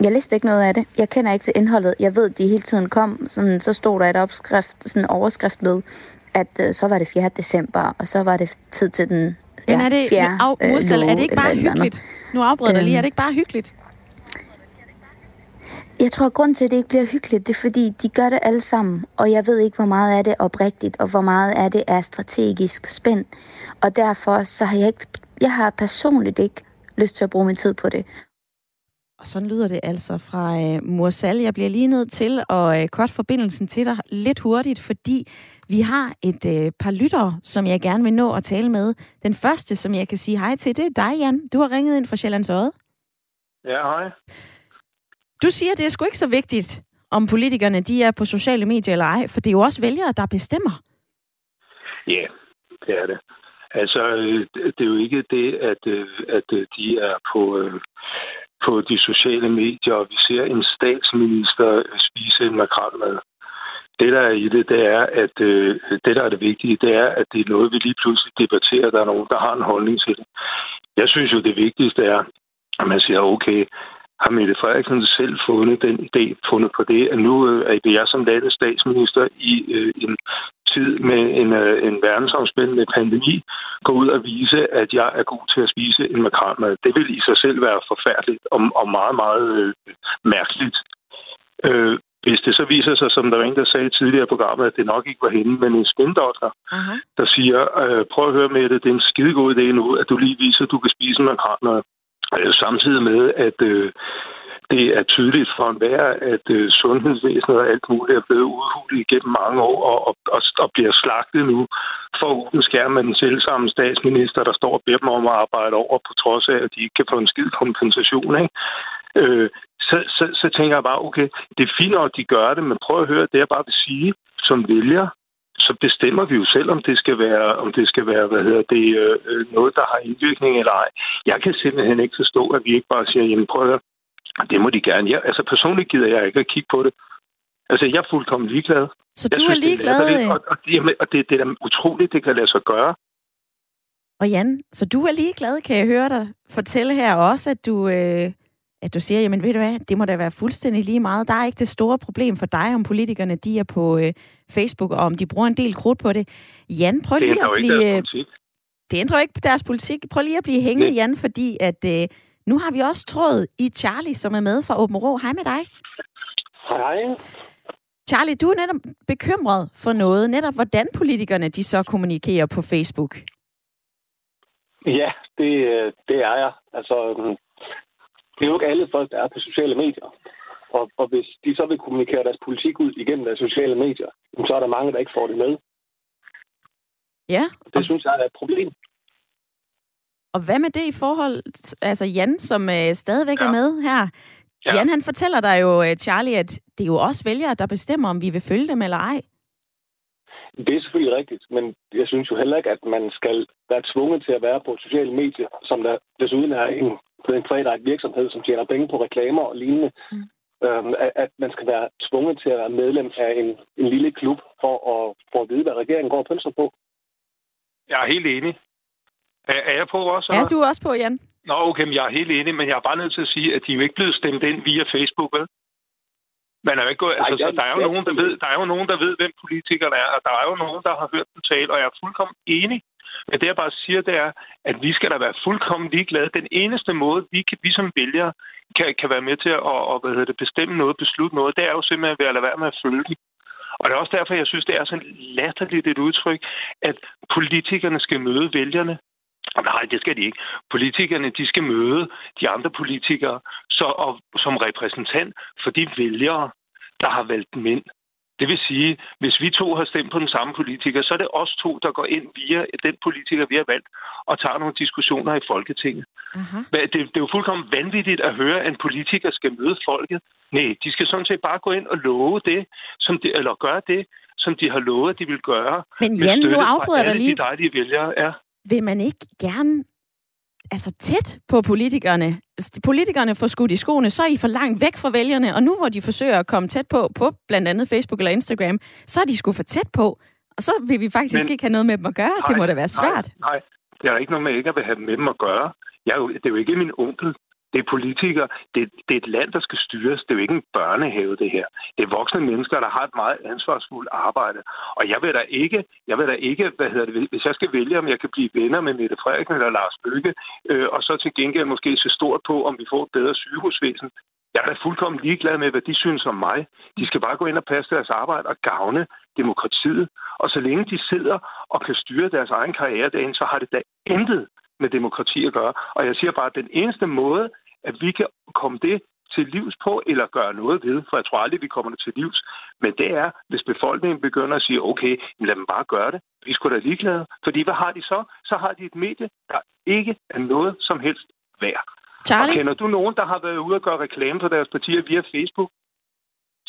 Jeg læste ikke noget af det. Jeg kender ikke til indholdet. Jeg ved, de hele tiden kom, sådan, så stod der et opskrift, sådan en overskrift med, at øh, så var det 4. december, og så var det tid til den men er det, fjerde, af, øh, Mursal, er det ikke bare hyggeligt? Nu afbryder jeg øhm, lige. Er det ikke bare hyggeligt? Jeg tror, at grund til, at det ikke bliver hyggeligt, det er, fordi de gør det alle sammen. Og jeg ved ikke, hvor meget af det er oprigtigt, og hvor meget af det er strategisk spænd. Og derfor så har jeg ikke, jeg har personligt ikke lyst til at bruge min tid på det. Og sådan lyder det altså fra uh, Mursal. Jeg bliver lige nødt til at uh, korte forbindelsen til dig lidt hurtigt, fordi Vi har et øh, par lyttere, som jeg gerne vil nå at tale med. Den første, som jeg kan sige hej til, det er dig, Jan. Du har ringet ind fra Sjællands Øde. Ja, hej. Du siger, det er sgu ikke så vigtigt, om politikerne de er på sociale medier eller ej, for det er jo også vælgere, der bestemmer. Ja, det er det. Altså, øh, det er jo ikke det, at, øh, at øh, de er på, på de sociale medier, og vi ser en statsminister spise en makrelmad. Det, der er i det, det er, at øh, det, der er det vigtige, det er, at det er noget, vi lige pludselig debatterer. Der er nogen, der har en holdning til det. Jeg synes jo, det vigtigste er, at man siger, okay, har Mette Frederiksen selv fundet den idé, fundet på det, at nu øh, er jeg som landets statsminister i øh, en tid med en, øh, en verdensomspændende pandemi, gå ud og vise, at jeg er god til at spise en makrelmad. Det vil i sig selv være forfærdeligt og, og meget, meget øh, mærkeligt. Øh, hvis det så viser sig, som der var en, der sagde tidligere i programmet, at det nok ikke var hende, men en spindoktor, uh-huh. der siger, øh, prøv at høre med det, det er en skidegod idé nu, at du lige viser, at du kan spise en makrelmad. Øh, samtidig med, at øh, det er tydeligt for enhver, at øh, sundhedsvæsenet og alt muligt er blevet udhulet igennem mange år og, og, og bliver slagtet nu for uden skærm med den selvsamme statsminister, der står og beder dem om at arbejde over, på trods af, at de ikke kan få en skid kompensation. Ikke? Øh, så, så, så tænker jeg bare, okay, det er fint, at de gør det, men prøv at høre, det jeg bare vil sige som vælger, så bestemmer vi jo selv, om det skal være, om det skal være hvad hedder det, øh, noget, der har indvirkning eller ej. Jeg kan simpelthen ikke forstå, at vi ikke bare siger, jamen prøv at det må de gerne. Jeg, altså personligt gider jeg ikke at kigge på det. Altså, jeg er fuldkommen ligeglad. Så jeg du synes, er ligeglad? Det er og, og, det, og det, det er da utroligt, det kan lade sig gøre. Og Jan, så du er ligeglad, kan jeg høre dig fortælle her også, at du, øh, at du siger, jamen ved du hvad, det må da være fuldstændig lige meget. Der er ikke det store problem for dig, om politikerne de er på øh, Facebook, og om de bruger en del krudt på det. Jan, prøv lige at blive... Det ændrer jo ikke på deres politik. Prøv lige at blive hængende, Jan, fordi at øh, nu har vi også tråd i Charlie, som er med fra Åben Rå. Hej med dig. Hej. Charlie, du er netop bekymret for noget, netop hvordan politikerne de så kommunikerer på Facebook. Ja, det, det er jeg. Altså, det er jo ikke alle folk, der er på sociale medier. Og, og hvis de så vil kommunikere deres politik ud igennem deres sociale medier, så er der mange, der ikke får det med. Ja. Det synes jeg er et problem. Og hvad med det i forhold, altså Jan, som øh, stadigvæk ja. er med her? Ja. Jan, han fortæller dig jo, øh, Charlie, at det er jo også vælgere, der bestemmer, om vi vil følge dem eller ej. Det er selvfølgelig rigtigt, men jeg synes jo heller ikke, at man skal være tvunget til at være på sociale medier, som der desuden er en, en privat virksomhed, som tjener penge på reklamer og lignende. Mm. Øhm, at, at man skal være tvunget til at være medlem af en, en lille klub for at, for at vide, hvad regeringen går og pønser på. Jeg er helt enig. Er, er jeg på også? Ja, du er også på, Jan. Nå, okay, men jeg er helt enig, men jeg er bare nødt til at sige, at de er jo ikke blevet stemt ind via Facebook, vel? Man er jo ikke gået, altså, så der er jo nogen, der ved, der er jo nogen, der ved, hvem politikerne er, og der er jo nogen, der har hørt dem tale, og jeg er fuldkommen enig. Men det, jeg bare siger, det er, at vi skal da være fuldkommen ligeglade. Den eneste måde, vi, kan, vi som vælgere kan, kan være med til at og, hvad hedder det, bestemme noget, beslutte noget, det er jo simpelthen ved at lade være med at følge dem. Og det er også derfor, jeg synes, det er så latterligt et udtryk, at politikerne skal møde vælgerne. Nej, det skal de ikke. Politikerne de skal møde de andre politikere så, og, som repræsentant for de vælgere, der har valgt dem ind. Det vil sige, hvis vi to har stemt på den samme politiker, så er det os to, der går ind via den politiker, vi har valgt, og tager nogle diskussioner i Folketinget. Uh-huh. Det, det er jo fuldkommen vanvittigt at høre, at en politiker skal møde folket. Nej, de skal sådan set bare gå ind og love det, som de, eller gøre det, som de har lovet, at de vil gøre. Men Jan, nu afbryder jeg dig lige. De dejlige vælgere, ja vil man ikke gerne altså tæt på politikerne. Politikerne får skudt i skoene, så er I for langt væk fra vælgerne, og nu hvor de forsøger at komme tæt på, på blandt andet Facebook eller Instagram, så er de sgu for tæt på, og så vil vi faktisk Men, ikke have noget med dem at gøre. Nej, det må da være svært. Nej, nej, det er ikke noget med ikke at have med dem at gøre. Jeg det er jo ikke min onkel, det er politikere. Det, det er et land, der skal styres. Det er jo ikke en børnehave, det her. Det er voksne mennesker, der har et meget ansvarsfuldt arbejde. Og jeg vil da ikke, jeg vil da ikke hvad hedder det, hvis jeg skal vælge, om jeg kan blive venner med Mette Frederiksen eller Lars Bøge, øh, og så til gengæld måske se stort på, om vi får et bedre sygehusvæsen. Jeg er da fuldkommen ligeglad med, hvad de synes om mig. De skal bare gå ind og passe deres arbejde og gavne demokratiet. Og så længe de sidder og kan styre deres egen karriere derinde, så har det da intet med demokrati at gøre. Og jeg siger bare, at den eneste måde, at vi kan komme det til livs på, eller gøre noget ved, for jeg tror aldrig, vi kommer det til livs. Men det er, hvis befolkningen begynder at sige, okay, lad dem bare gøre det. Vi skulle da ligeglade. Fordi hvad har de så? Så har de et medie, der ikke er noget som helst værd. Charlie? Og kender du nogen, der har været ude og gøre reklame for deres partier via Facebook?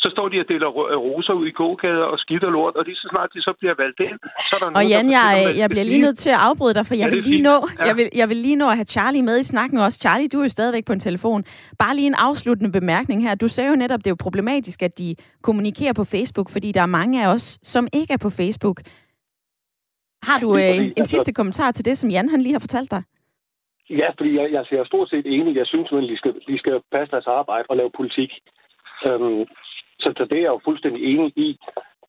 Så står de og deler roser ud i gågader og skidt og lort, og lige så snart de så bliver valgt ind, så er der Og nogen, Jan, der jeg, jeg bliver lige nødt til at afbryde dig, for jeg, Ja, vil lige nå, Ja. jeg, vil, jeg vil lige nå at have Charlie med i snakken også. Charlie, du er jo stadigvæk på en telefon. Bare lige en afsluttende bemærkning her. Du sagde jo netop, det er jo problematisk, at de kommunikerer på Facebook, fordi der er mange af os, som ikke er på Facebook. Har du øh, en, en altså- sidste kommentar til det, som Jan han lige har fortalt dig? Ja, fordi jeg, jeg er stort set enig. Jeg synes, at de skal, de skal passe deres arbejde og lave politik. Øhm, så, så det er jeg jo fuldstændig enig i.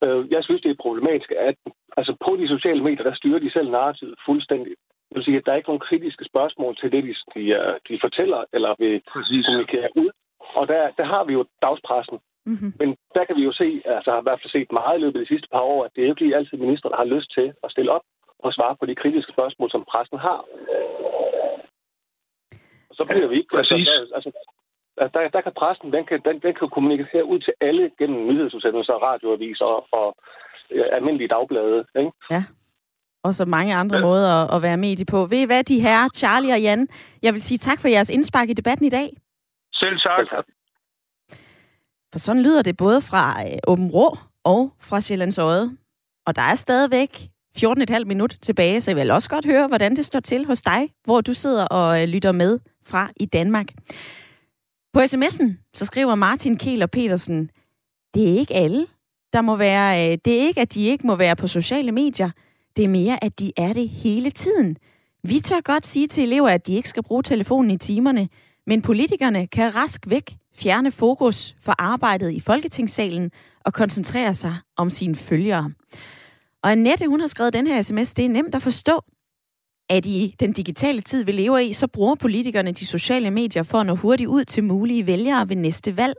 Øh, jeg synes, det er problematisk, at altså, på de sociale medier, der styrer de selv narrativet fuldstændig. Det vil sige, at der er ikke nogen kritiske spørgsmål til det, de, de, øh, de fortæller eller vil Præcis. kommunikere ud. Og der, der har vi jo dagspressen. Mm-hmm. Men der kan vi jo se, altså har i hvert fald set meget i løbet af de sidste par år, at det er jo ikke lige altid minister, der har lyst til at stille op og svare på de kritiske spørgsmål, som pressen har. Og så bliver vi ikke... Præcis. Altså, altså, altså, der, der kan pressen, den kan, den, den kan kommunikere ud til alle gennem nyhedsudsendelser, radioaviser og, og ja, almindelige dagblade. Ikke? Ja. Og så mange andre ja. måder at, at være medie på. Ved I hvad, de her Charlie og Jan, jeg vil sige tak for jeres indspark i debatten i dag. Selv tak. For sådan lyder det både fra øh, Åben Rå og fra Sjællands Øde. Og der er stadigvæk 14,5 minut tilbage, så jeg vil også godt høre, hvordan det står til hos dig, hvor du sidder og øh, lytter med fra i Danmark. På sms'en, så skriver Martin Kehler Petersen, det er ikke alle, der må være, øh, det er ikke, at de ikke må være på sociale medier. Det er mere, at de er det hele tiden. Vi tør godt sige til elever, at de ikke skal bruge telefonen i timerne, men politikerne kan rask væk fjerne fokus for arbejdet i Folketingssalen og koncentrere sig om sine følgere. Og Annette, hun har skrevet den her sms, det er nemt at forstå, at i den digitale tid, vi lever i, så bruger politikerne de sociale medier for at nå hurtigt ud til mulige vælgere ved næste valg.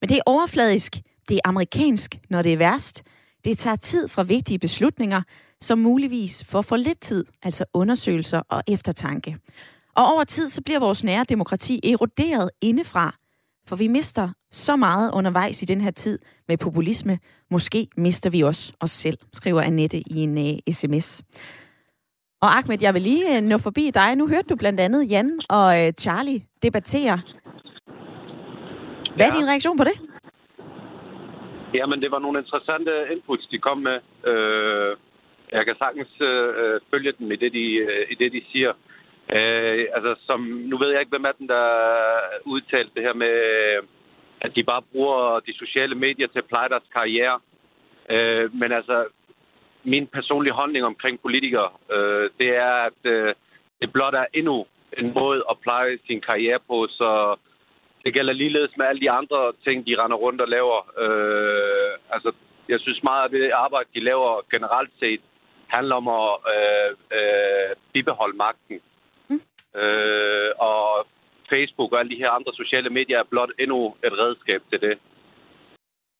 Men det er overfladisk, det er amerikansk, når det er værst. Det tager tid fra vigtige beslutninger, som muligvis får for lidt tid, altså undersøgelser og eftertanke. Og over tid, så bliver vores nære demokrati eroderet indefra, for vi mister så meget undervejs i den her tid med populisme. Måske mister vi også os selv, skriver Annette i en øh, uh, sms. Og Ahmed, jeg vil lige uh, nå forbi dig. Nu hørte du blandt andet Jan og uh, Charlie debattere. Hvad er Ja. din reaktion på det? Jamen, det var nogle interessante inputs, de kom med. Øh, jeg kan sagtens øh, følge dem i det, de, øh, i det, de siger. Øh, altså, som, nu ved jeg ikke, hvem er den, der udtalte det her med, øh, at de bare bruger de sociale medier til at pleje deres karriere. Øh, men altså, min personlige holdning omkring politikere, øh, det er, at øh, det blot er endnu en måde at pleje sin karriere på, så det gælder ligeledes med alle de andre ting, de render rundt og laver. Øh, altså, jeg synes meget af det arbejde, de laver generelt set, handler om at øh, øh, bibeholde magten. Mm. Øh, og Facebook og alle de her andre sociale medier er blot endnu et redskab til det.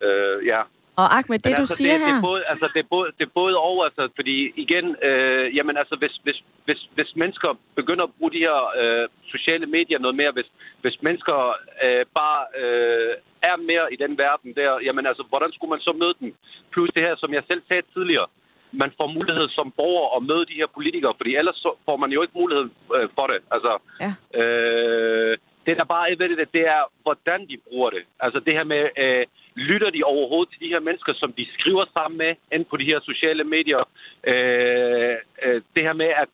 Øh, ja. Og Ahmed, det Men du altså, siger det, her... Det er både, altså, det er både, det er både over, altså, fordi igen, øh, jamen altså, hvis, hvis, hvis, hvis mennesker begynder at bruge de her øh, sociale medier noget mere, hvis, hvis mennesker øh, bare øh, er mere i den verden der, jamen altså, hvordan skulle man så møde dem? Plus det her, som jeg selv sagde tidligere, man får mulighed som borger at møde de her politikere, fordi ellers så får man jo ikke mulighed øh, for det. Altså, Ja. øh, det der bare er ved det, det er, hvordan de bruger det. Altså det her med, øh, lytter de overhovedet til de her mennesker, som de skriver sammen med, ind på de her sociale medier. Øh, øh, det her med, at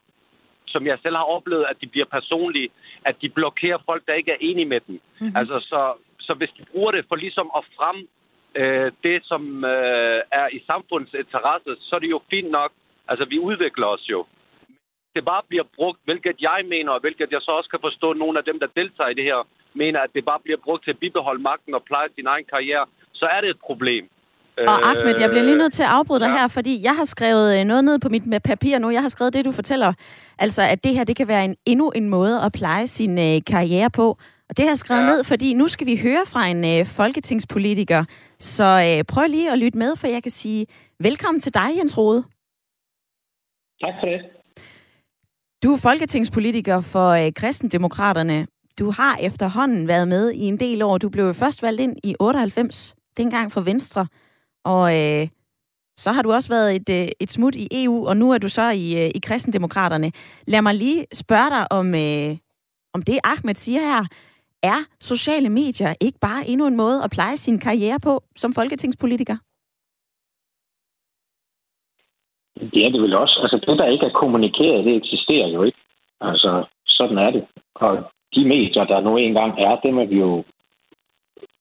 som jeg selv har oplevet, at de bliver personlige, at de blokerer folk, der ikke er enige med dem. Mhm. Mm-hmm. Altså, så, så hvis de bruger det for ligesom at frem øh, det, som øh, er i samfundets interesse, så er det jo fint nok. Altså, vi udvikler os jo. Det bare bliver brugt, hvilket jeg mener, og hvilket jeg så også kan forstå, at nogle af dem, der deltager i det her, mener, at det bare bliver brugt til at bibeholde magten og pleje sin egen karriere, så er det et problem. Og Ahmed, jeg bliver lige nødt til at afbryde dig ja. her, fordi jeg har skrevet øh, noget ned på mit med papir nu. Jeg har skrevet det, du fortæller. Altså, at det her det kan være en, endnu en måde at pleje sin øh, karriere på. Og det har jeg skrevet. Ja. ned, fordi nu skal vi høre fra en øh, folketingspolitiker. Så øh, prøv lige at lytte med, for jeg kan sige velkommen til dig, Jens Rode. Tak for det. Du er folketingspolitiker for øh, Kristendemokraterne. du har efterhånden været med i en del år. Du blev først valgt ind i 98, dengang for Venstre. Og øh, så har du også været et, øh, et smut i EU, og nu er du så i, øh, i kristendemokraterne. Lad mig lige spørge dig om, øh, om det, Ahmed siger her. Er sociale medier ikke bare endnu en måde at pleje sin karriere på som folketingspolitiker? Det er det vel også. Altså det, der ikke er kommunikeret, det eksisterer jo ikke. Altså, sådan er det. Og de medier, der nu engang er, dem er vi jo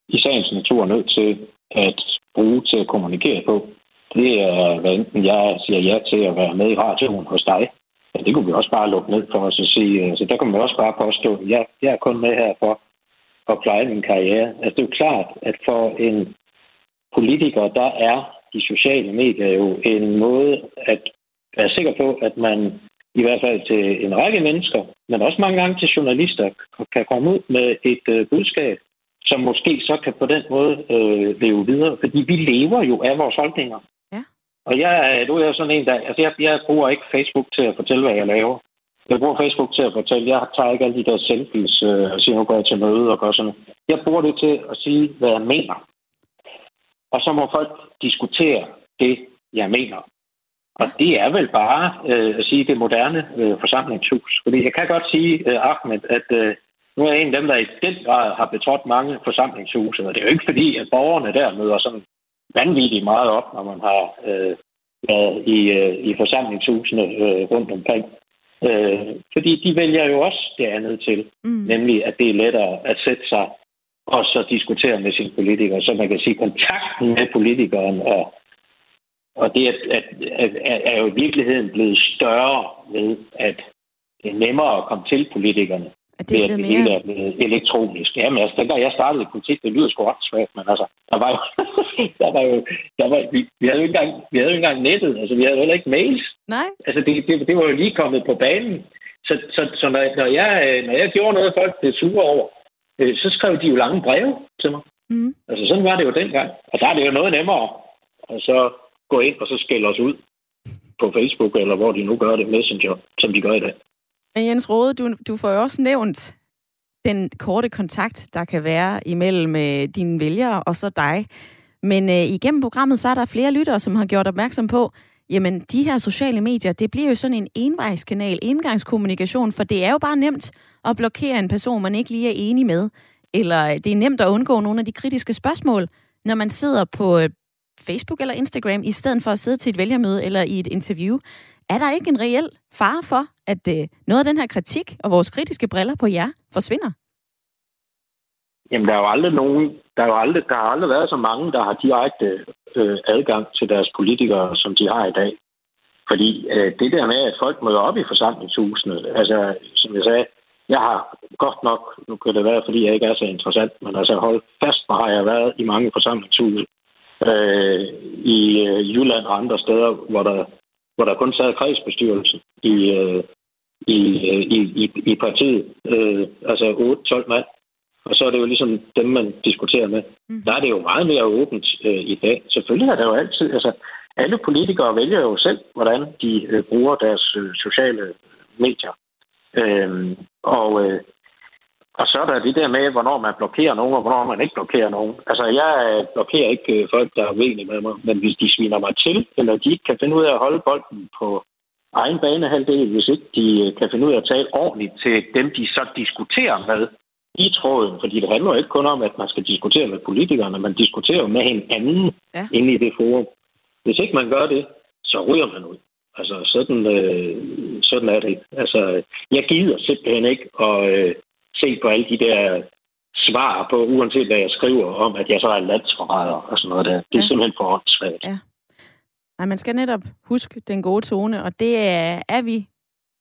i sagens natur nødt til at bruge til at kommunikere på. Det er, hvad enten jeg siger ja til at være med i radioen hos dig, ja, det kunne vi også bare lukke ned for os og sige. Altså, der kan man også bare påstå, at jeg, jeg er kun med her for at pleje min karriere. Altså, det er jo klart, at for en politiker, der er de sociale medier jo en måde at være sikker på, at man i hvert fald til en række mennesker, men også mange gange til journalister, kan komme ud med et øh, budskab, som måske så kan på den måde øh, leve videre. Fordi vi lever jo af vores holdninger. Ja. Og jeg, du er sådan en, der... Altså, jeg, jeg bruger ikke Facebook til at fortælle, hvad jeg laver. Jeg bruger Facebook til at fortælle, jeg tager ikke alle de der selfies øh, og siger, nu går jeg til møde og gør sådan noget. Jeg bruger det til at sige, hvad jeg mener. Og så må folk diskutere det, jeg mener. Og det er vel bare øh, at sige det moderne øh, forsamlingshus. Fordi jeg kan godt sige, øh, Ahmed, at øh, nu er jeg en af dem, der i den grad har betrådt mange forsamlingshuse. Og det er jo ikke fordi, at borgerne der møder sådan vanvittigt meget op, når man har øh, været i, øh, i forsamlingshusene øh, rundt omkring. Øh, fordi de vælger jo også det andet til, mm. nemlig at det er lettere at sætte sig og så diskutere med sine politikere, så man kan sige, kontakten med politikeren og, og det at, at, at, at er jo i virkeligheden blevet større ved, at det er nemmere at komme til politikerne. At det er blevet det mere... hele er blevet elektronisk. Jamen altså, dengang jeg startede politik, det lyder sgu svært, men altså, der var jo, der var jo, der var, vi, vi, havde jo ikke engang, vi havde jo ikke engang nettet, altså vi havde heller ikke mails. Nej. Altså, det, det, det var jo lige kommet på banen. Så, så, så når, når, jeg, når jeg gjorde noget, folk blev sure over, øh, så skrev de jo lange breve til mig. Mm. Altså, sådan var det jo dengang. Og der er det jo noget nemmere. Og så gå ind og så skælde os ud på Facebook, eller hvor de nu gør det, Messenger, som de gør i dag. Men Jens Rode, du, du får jo også nævnt den korte kontakt, der kan være imellem øh, dine vælgere og så dig. Men øh, igennem programmet, så er der flere lyttere, som har gjort opmærksom på, jamen de her sociale medier, det bliver jo sådan en envejskanal, engangskommunikation, for det er jo bare nemt at blokere en person, man ikke lige er enig med. Eller øh, det er nemt at undgå nogle af de kritiske spørgsmål, når man sidder på øh, Facebook eller Instagram, i stedet for at sidde til et vælgermøde eller i et interview. Er der ikke en reel fare for, at øh, noget af den her kritik og vores kritiske briller på jer forsvinder? Jamen, der er jo aldrig nogen, der, er jo aldrig, der har aldrig været så mange, der har direkte øh, adgang til deres politikere, som de har i dag. Fordi øh, det der med, at folk møder op i forsamlingshusene, altså, som jeg sagde, jeg har godt nok, nu kan det være, fordi jeg ikke er så interessant, men altså hold fast, hvor har jeg været i mange forsamlingshuse øh, i øh, Jylland og andre steder, hvor der, hvor der kun sad kredsbestyrelsen i, øh, i, øh, i, i, i partiet, øh, altså 8-12 mand. Og så er det jo ligesom dem, man diskuterer med. Mm. Der er det jo meget mere åbent øh, i dag. Selvfølgelig er det jo altid, altså alle politikere vælger jo selv, hvordan de øh, bruger deres øh, sociale medier. Øhm, og, øh, og så er der det der med, hvornår man blokerer nogen, og hvornår man ikke blokerer nogen. Altså, jeg blokerer ikke øh, folk, der er uenige med mig, men hvis de sviner mig til, eller de ikke kan finde ud af at holde bolden på egen banehalvdel, hvis ikke de øh, kan finde ud af at tale ordentligt til dem, de så diskuterer med i tråden. Fordi det handler jo ikke kun om, at man skal diskutere med politikerne, man diskuterer med hinanden ja. inde i det forum. Hvis ikke man gør det, så ryger man ud. Altså, sådan, øh, sådan er det. Altså, jeg gider simpelthen ikke at øh, se på alle de der svar på, uanset hvad jeg skriver om, at jeg så er landsforræder og sådan noget der. Det er ja. simpelthen for åndssvagt. Ja. Nej, man skal netop huske den gode tone, og det er, er vi,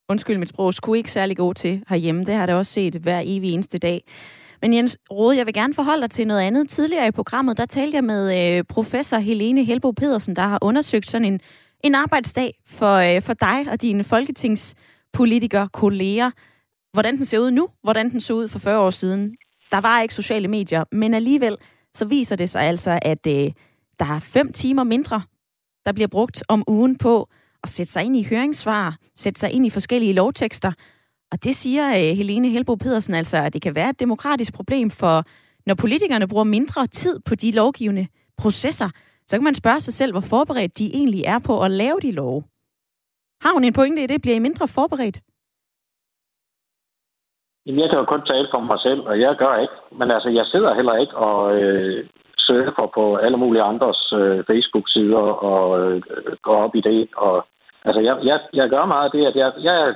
undskyld mit sprog, skulle ikke særlig gode til herhjemme. Det har det også set hver evig eneste dag. Men Jens Rode, jeg vil gerne forholde dig til noget andet. Tidligere i programmet, der talte jeg med øh, professor Helene Helbo Pedersen, der har undersøgt sådan en en arbejdsdag for, øh, for dig og dine folketingspolitikere, kolleger. Hvordan den ser ud nu, hvordan den så ud for 40 år siden. Der var ikke sociale medier, men alligevel så viser det sig altså, at øh, der er fem timer mindre, der bliver brugt om ugen på at sætte sig ind i høringssvar, sætte sig ind i forskellige lovtekster. Og det siger øh, Helene Helbo Pedersen altså, at det kan være et demokratisk problem, for når politikerne bruger mindre tid på de lovgivende processer, så kan man spørge sig selv, hvor forberedt de egentlig er på at lave de love. Har hun en pointe i det? Bliver I mindre forberedt? Jamen, jeg kan jo kun tale for mig selv, og jeg gør ikke. Men altså, jeg sidder heller ikke og øh, surfer på alle mulige andres øh, Facebook-sider og øh, går op i det. Og, altså, jeg, jeg, jeg gør meget af det, at jeg, jeg,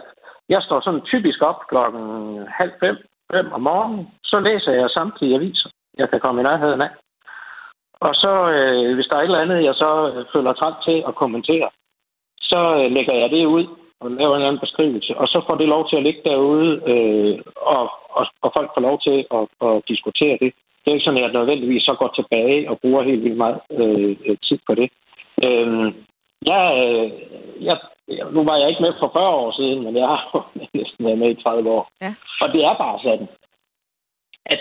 jeg står sådan typisk op klokken halv fem, fem om morgenen. Så læser jeg samtlige aviser, jeg kan komme i nærheden af. Og så, øh, hvis der er et eller andet, jeg så øh, føler træt til at kommentere, så øh, lægger jeg det ud og laver en anden beskrivelse, og så får det lov til at ligge derude, øh, og, og, og folk får lov til at, at diskutere det. Det er ikke sådan, at jeg nødvendigvis så går tilbage og bruger helt vildt meget øh, øh tid på det. Øh, jeg, øh, jeg, nu var jeg ikke med for 40 år siden, men jeg har næsten været med i 30 år. Ja. Og det er bare sådan, at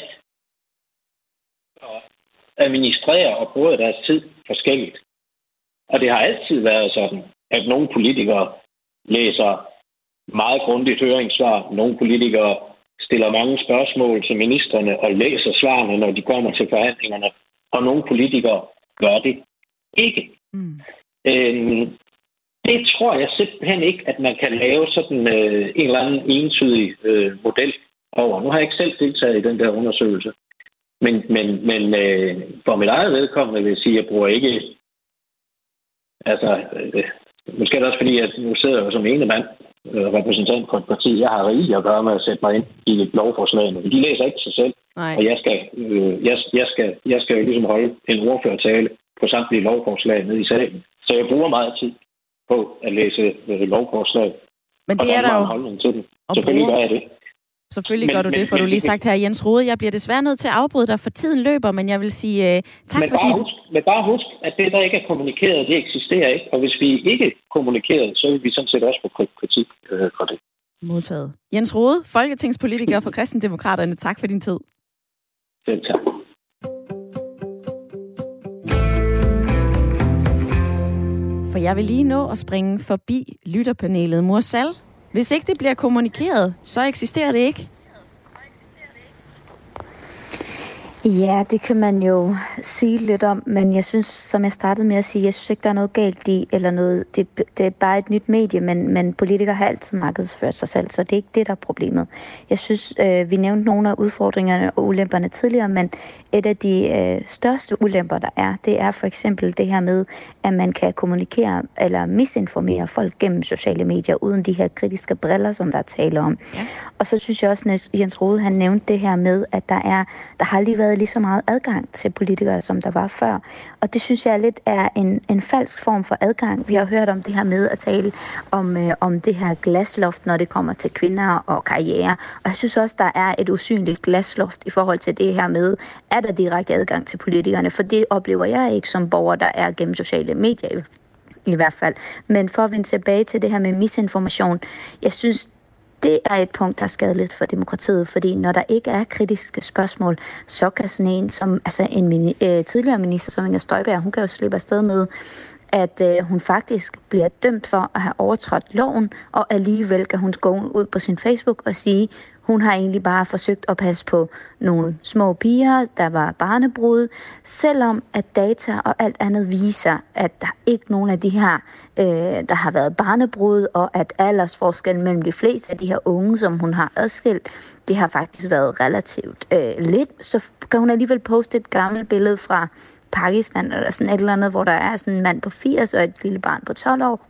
administrere og bruge deres tid forskelligt. Og det har altid været sådan, at nogle politikere læser meget grundigt høringssvar. Nogle politikere stiller mange spørgsmål til ministerne og læser svarene, når de kommer til forhandlingerne. Og nogle politikere gør det ikke. Mm. Øhm, det tror jeg simpelthen ikke, at man kan lave sådan øh, en eller anden entydig øh, model over. Nu har jeg ikke selv deltaget i den der undersøgelse. Men, men, men øh, for mit eget vedkommende vil jeg sige, at jeg bruger ikke... Altså, øh, Måske er det også fordi, at nu sidder jeg jo som ene mand øh, repræsentant for et parti. Jeg har rigeligt at gøre med at sætte mig ind i et lovforslag. Men de læser ikke sig selv. Nej. Og jeg skal, øh, jeg, jeg, skal, jeg skal jo ligesom holde en ordførertale på samtlige lovforslag nede i salen. Så jeg bruger meget tid på at læse øh, lovforslag. Men det og er der jo... Holdning til dem. Selvfølgelig gør jeg det. Selvfølgelig men, gør du men, det, for men, du lige sagt her, Jens Rode. Jeg bliver desværre nødt til at afbryde dig, for tiden løber, men jeg vil sige uh, tak men fordi... Bare husk, men bare husk, at det, der ikke er kommunikeret, det eksisterer ikke. Og hvis vi ikke kommunikerer, så vil vi sådan set også få kritik øh, for det. Modtaget. Jens Rode, folketingspolitiker for Kristendemokraterne. Tak for din tid. Selv tak. For jeg vil lige nå at springe forbi lytterpanelet. Mursal, hvis ikke det bliver kommunikeret, så eksisterer det ikke. Ja, det kan man jo sige lidt om, men jeg synes, som jeg startede med at sige, jeg synes ikke, der er noget galt i, eller noget, det, det er bare et nyt medie, men, men politikere har altid markedsført sig selv, så det er ikke det, der er problemet. Jeg synes, øh, vi nævnte nogle af udfordringerne og ulemperne tidligere, men et af de øh, største ulemper, der er, det er for eksempel det her med, at man kan kommunikere eller misinformere folk gennem sociale medier, uden de her kritiske briller, som der er tale om. Ja. Og så synes jeg også, at Jens Rode, han nævnte det her med, at der er, der har lige været været lige så meget adgang til politikere, som der var før. Og det synes jeg lidt er en, en falsk form for adgang. Vi har hørt om det her med at tale om, øh, om det her glasloft, når det kommer til kvinder og karriere. Og jeg synes også, der er et usynligt glasloft i forhold til det her med, er der direkte adgang til politikerne? For det oplever jeg ikke som borger, der er gennem sociale medier i hvert fald. Men for at vende tilbage til det her med misinformation, jeg synes, det er et punkt, der er skadeligt for demokratiet, fordi når der ikke er kritiske spørgsmål, så kan sådan en som altså en mini, øh, tidligere minister som Inger Støjberg, hun kan jo slippe afsted med, at øh, hun faktisk bliver dømt for at have overtrådt loven, og alligevel kan hun gå ud på sin Facebook og sige, hun har egentlig bare forsøgt at passe på nogle små piger, der var barnebrud, selvom at data og alt andet viser, at der ikke nogen af de her, øh, der har været barnebrud, og at aldersforskellen mellem de fleste af de her unge, som hun har adskilt, det har faktisk været relativt øh, lidt. Så kan hun alligevel poste et gammelt billede fra Pakistan eller sådan et eller andet, hvor der er sådan en mand på 80 og et lille barn på 12 år,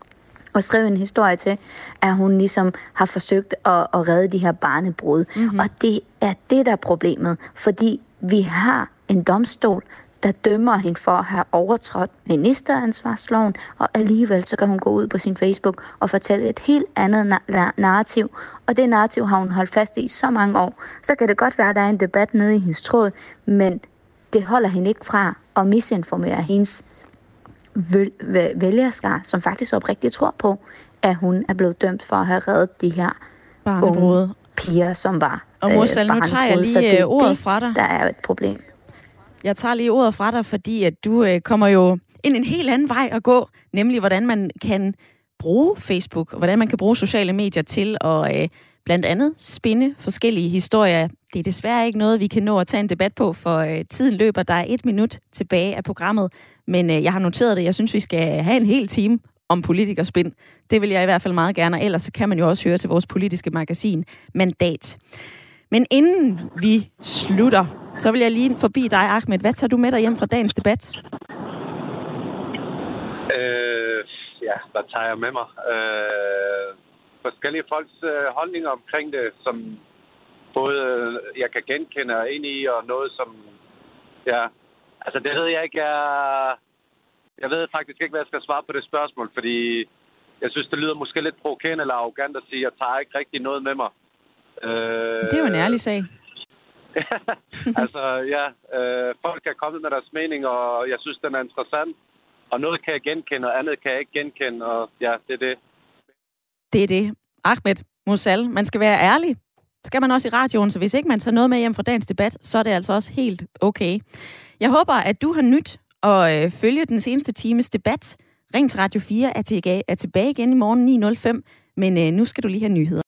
og skrev en historie til, at hun ligesom har forsøgt at, at redde de her barnebrud. Mm-hmm. Og det er det, der er problemet, fordi vi har en domstol, der dømmer hende for at have overtrådt ministeransvarsloven, og alligevel så kan hun gå ud på sin Facebook og fortælle et helt andet na- narrativ, og det narrativ har hun holdt fast i så mange år. Så kan det godt være, at der er en debat nede i hendes tråd, men det holder hende ikke fra at misinformere hendes vælgerskar, som faktisk oprigtigt tror på, at hun er blevet dømt for at have reddet de her unge piger, som var Og Morsal, øh, nu tager jeg lige det, øh, ordet det, fra dig. Der er et problem. Jeg tager lige ordet fra dig, fordi at du øh, kommer jo ind en helt anden vej at gå, nemlig hvordan man kan bruge Facebook, og hvordan man kan bruge sociale medier til at øh, blandt andet spinde forskellige historier. Det er desværre ikke noget, vi kan nå at tage en debat på, for øh, tiden løber. Der er et minut tilbage af programmet, men øh, jeg har noteret det. Jeg synes, vi skal have en hel time om politikerspind. Det vil jeg i hvert fald meget gerne, og ellers kan man jo også høre til vores politiske magasin Mandat. Men inden vi slutter, så vil jeg lige forbi dig, Ahmed. Hvad tager du med dig hjem fra dagens debat? Øh, ja, hvad tager jeg med mig? Øh, forskellige folks øh, holdninger omkring det, som både øh, jeg kan genkende og ind i, og noget som, ja, altså det ved jeg ikke er, jeg ved faktisk ikke, hvad jeg skal svare på det spørgsmål, fordi jeg synes, det lyder måske lidt provokerende eller arrogant at sige, at jeg tager ikke rigtig noget med mig. Øh, det er jo en ærlig sag. altså, ja, øh, folk er kommet med deres mening, og jeg synes, den er interessant. Og noget kan jeg genkende, og andet kan jeg ikke genkende, og ja, det er det. Det er det. Ahmed Musal, man skal være ærlig. Skal man også i radioen, så hvis ikke man tager noget med hjem fra dagens debat, så er det altså også helt okay. Jeg håber, at du har nyt at øh, følge den seneste times debat. Ring til Radio 4 er, til, er tilbage igen i morgen 9.05, men øh, nu skal du lige have nyheder.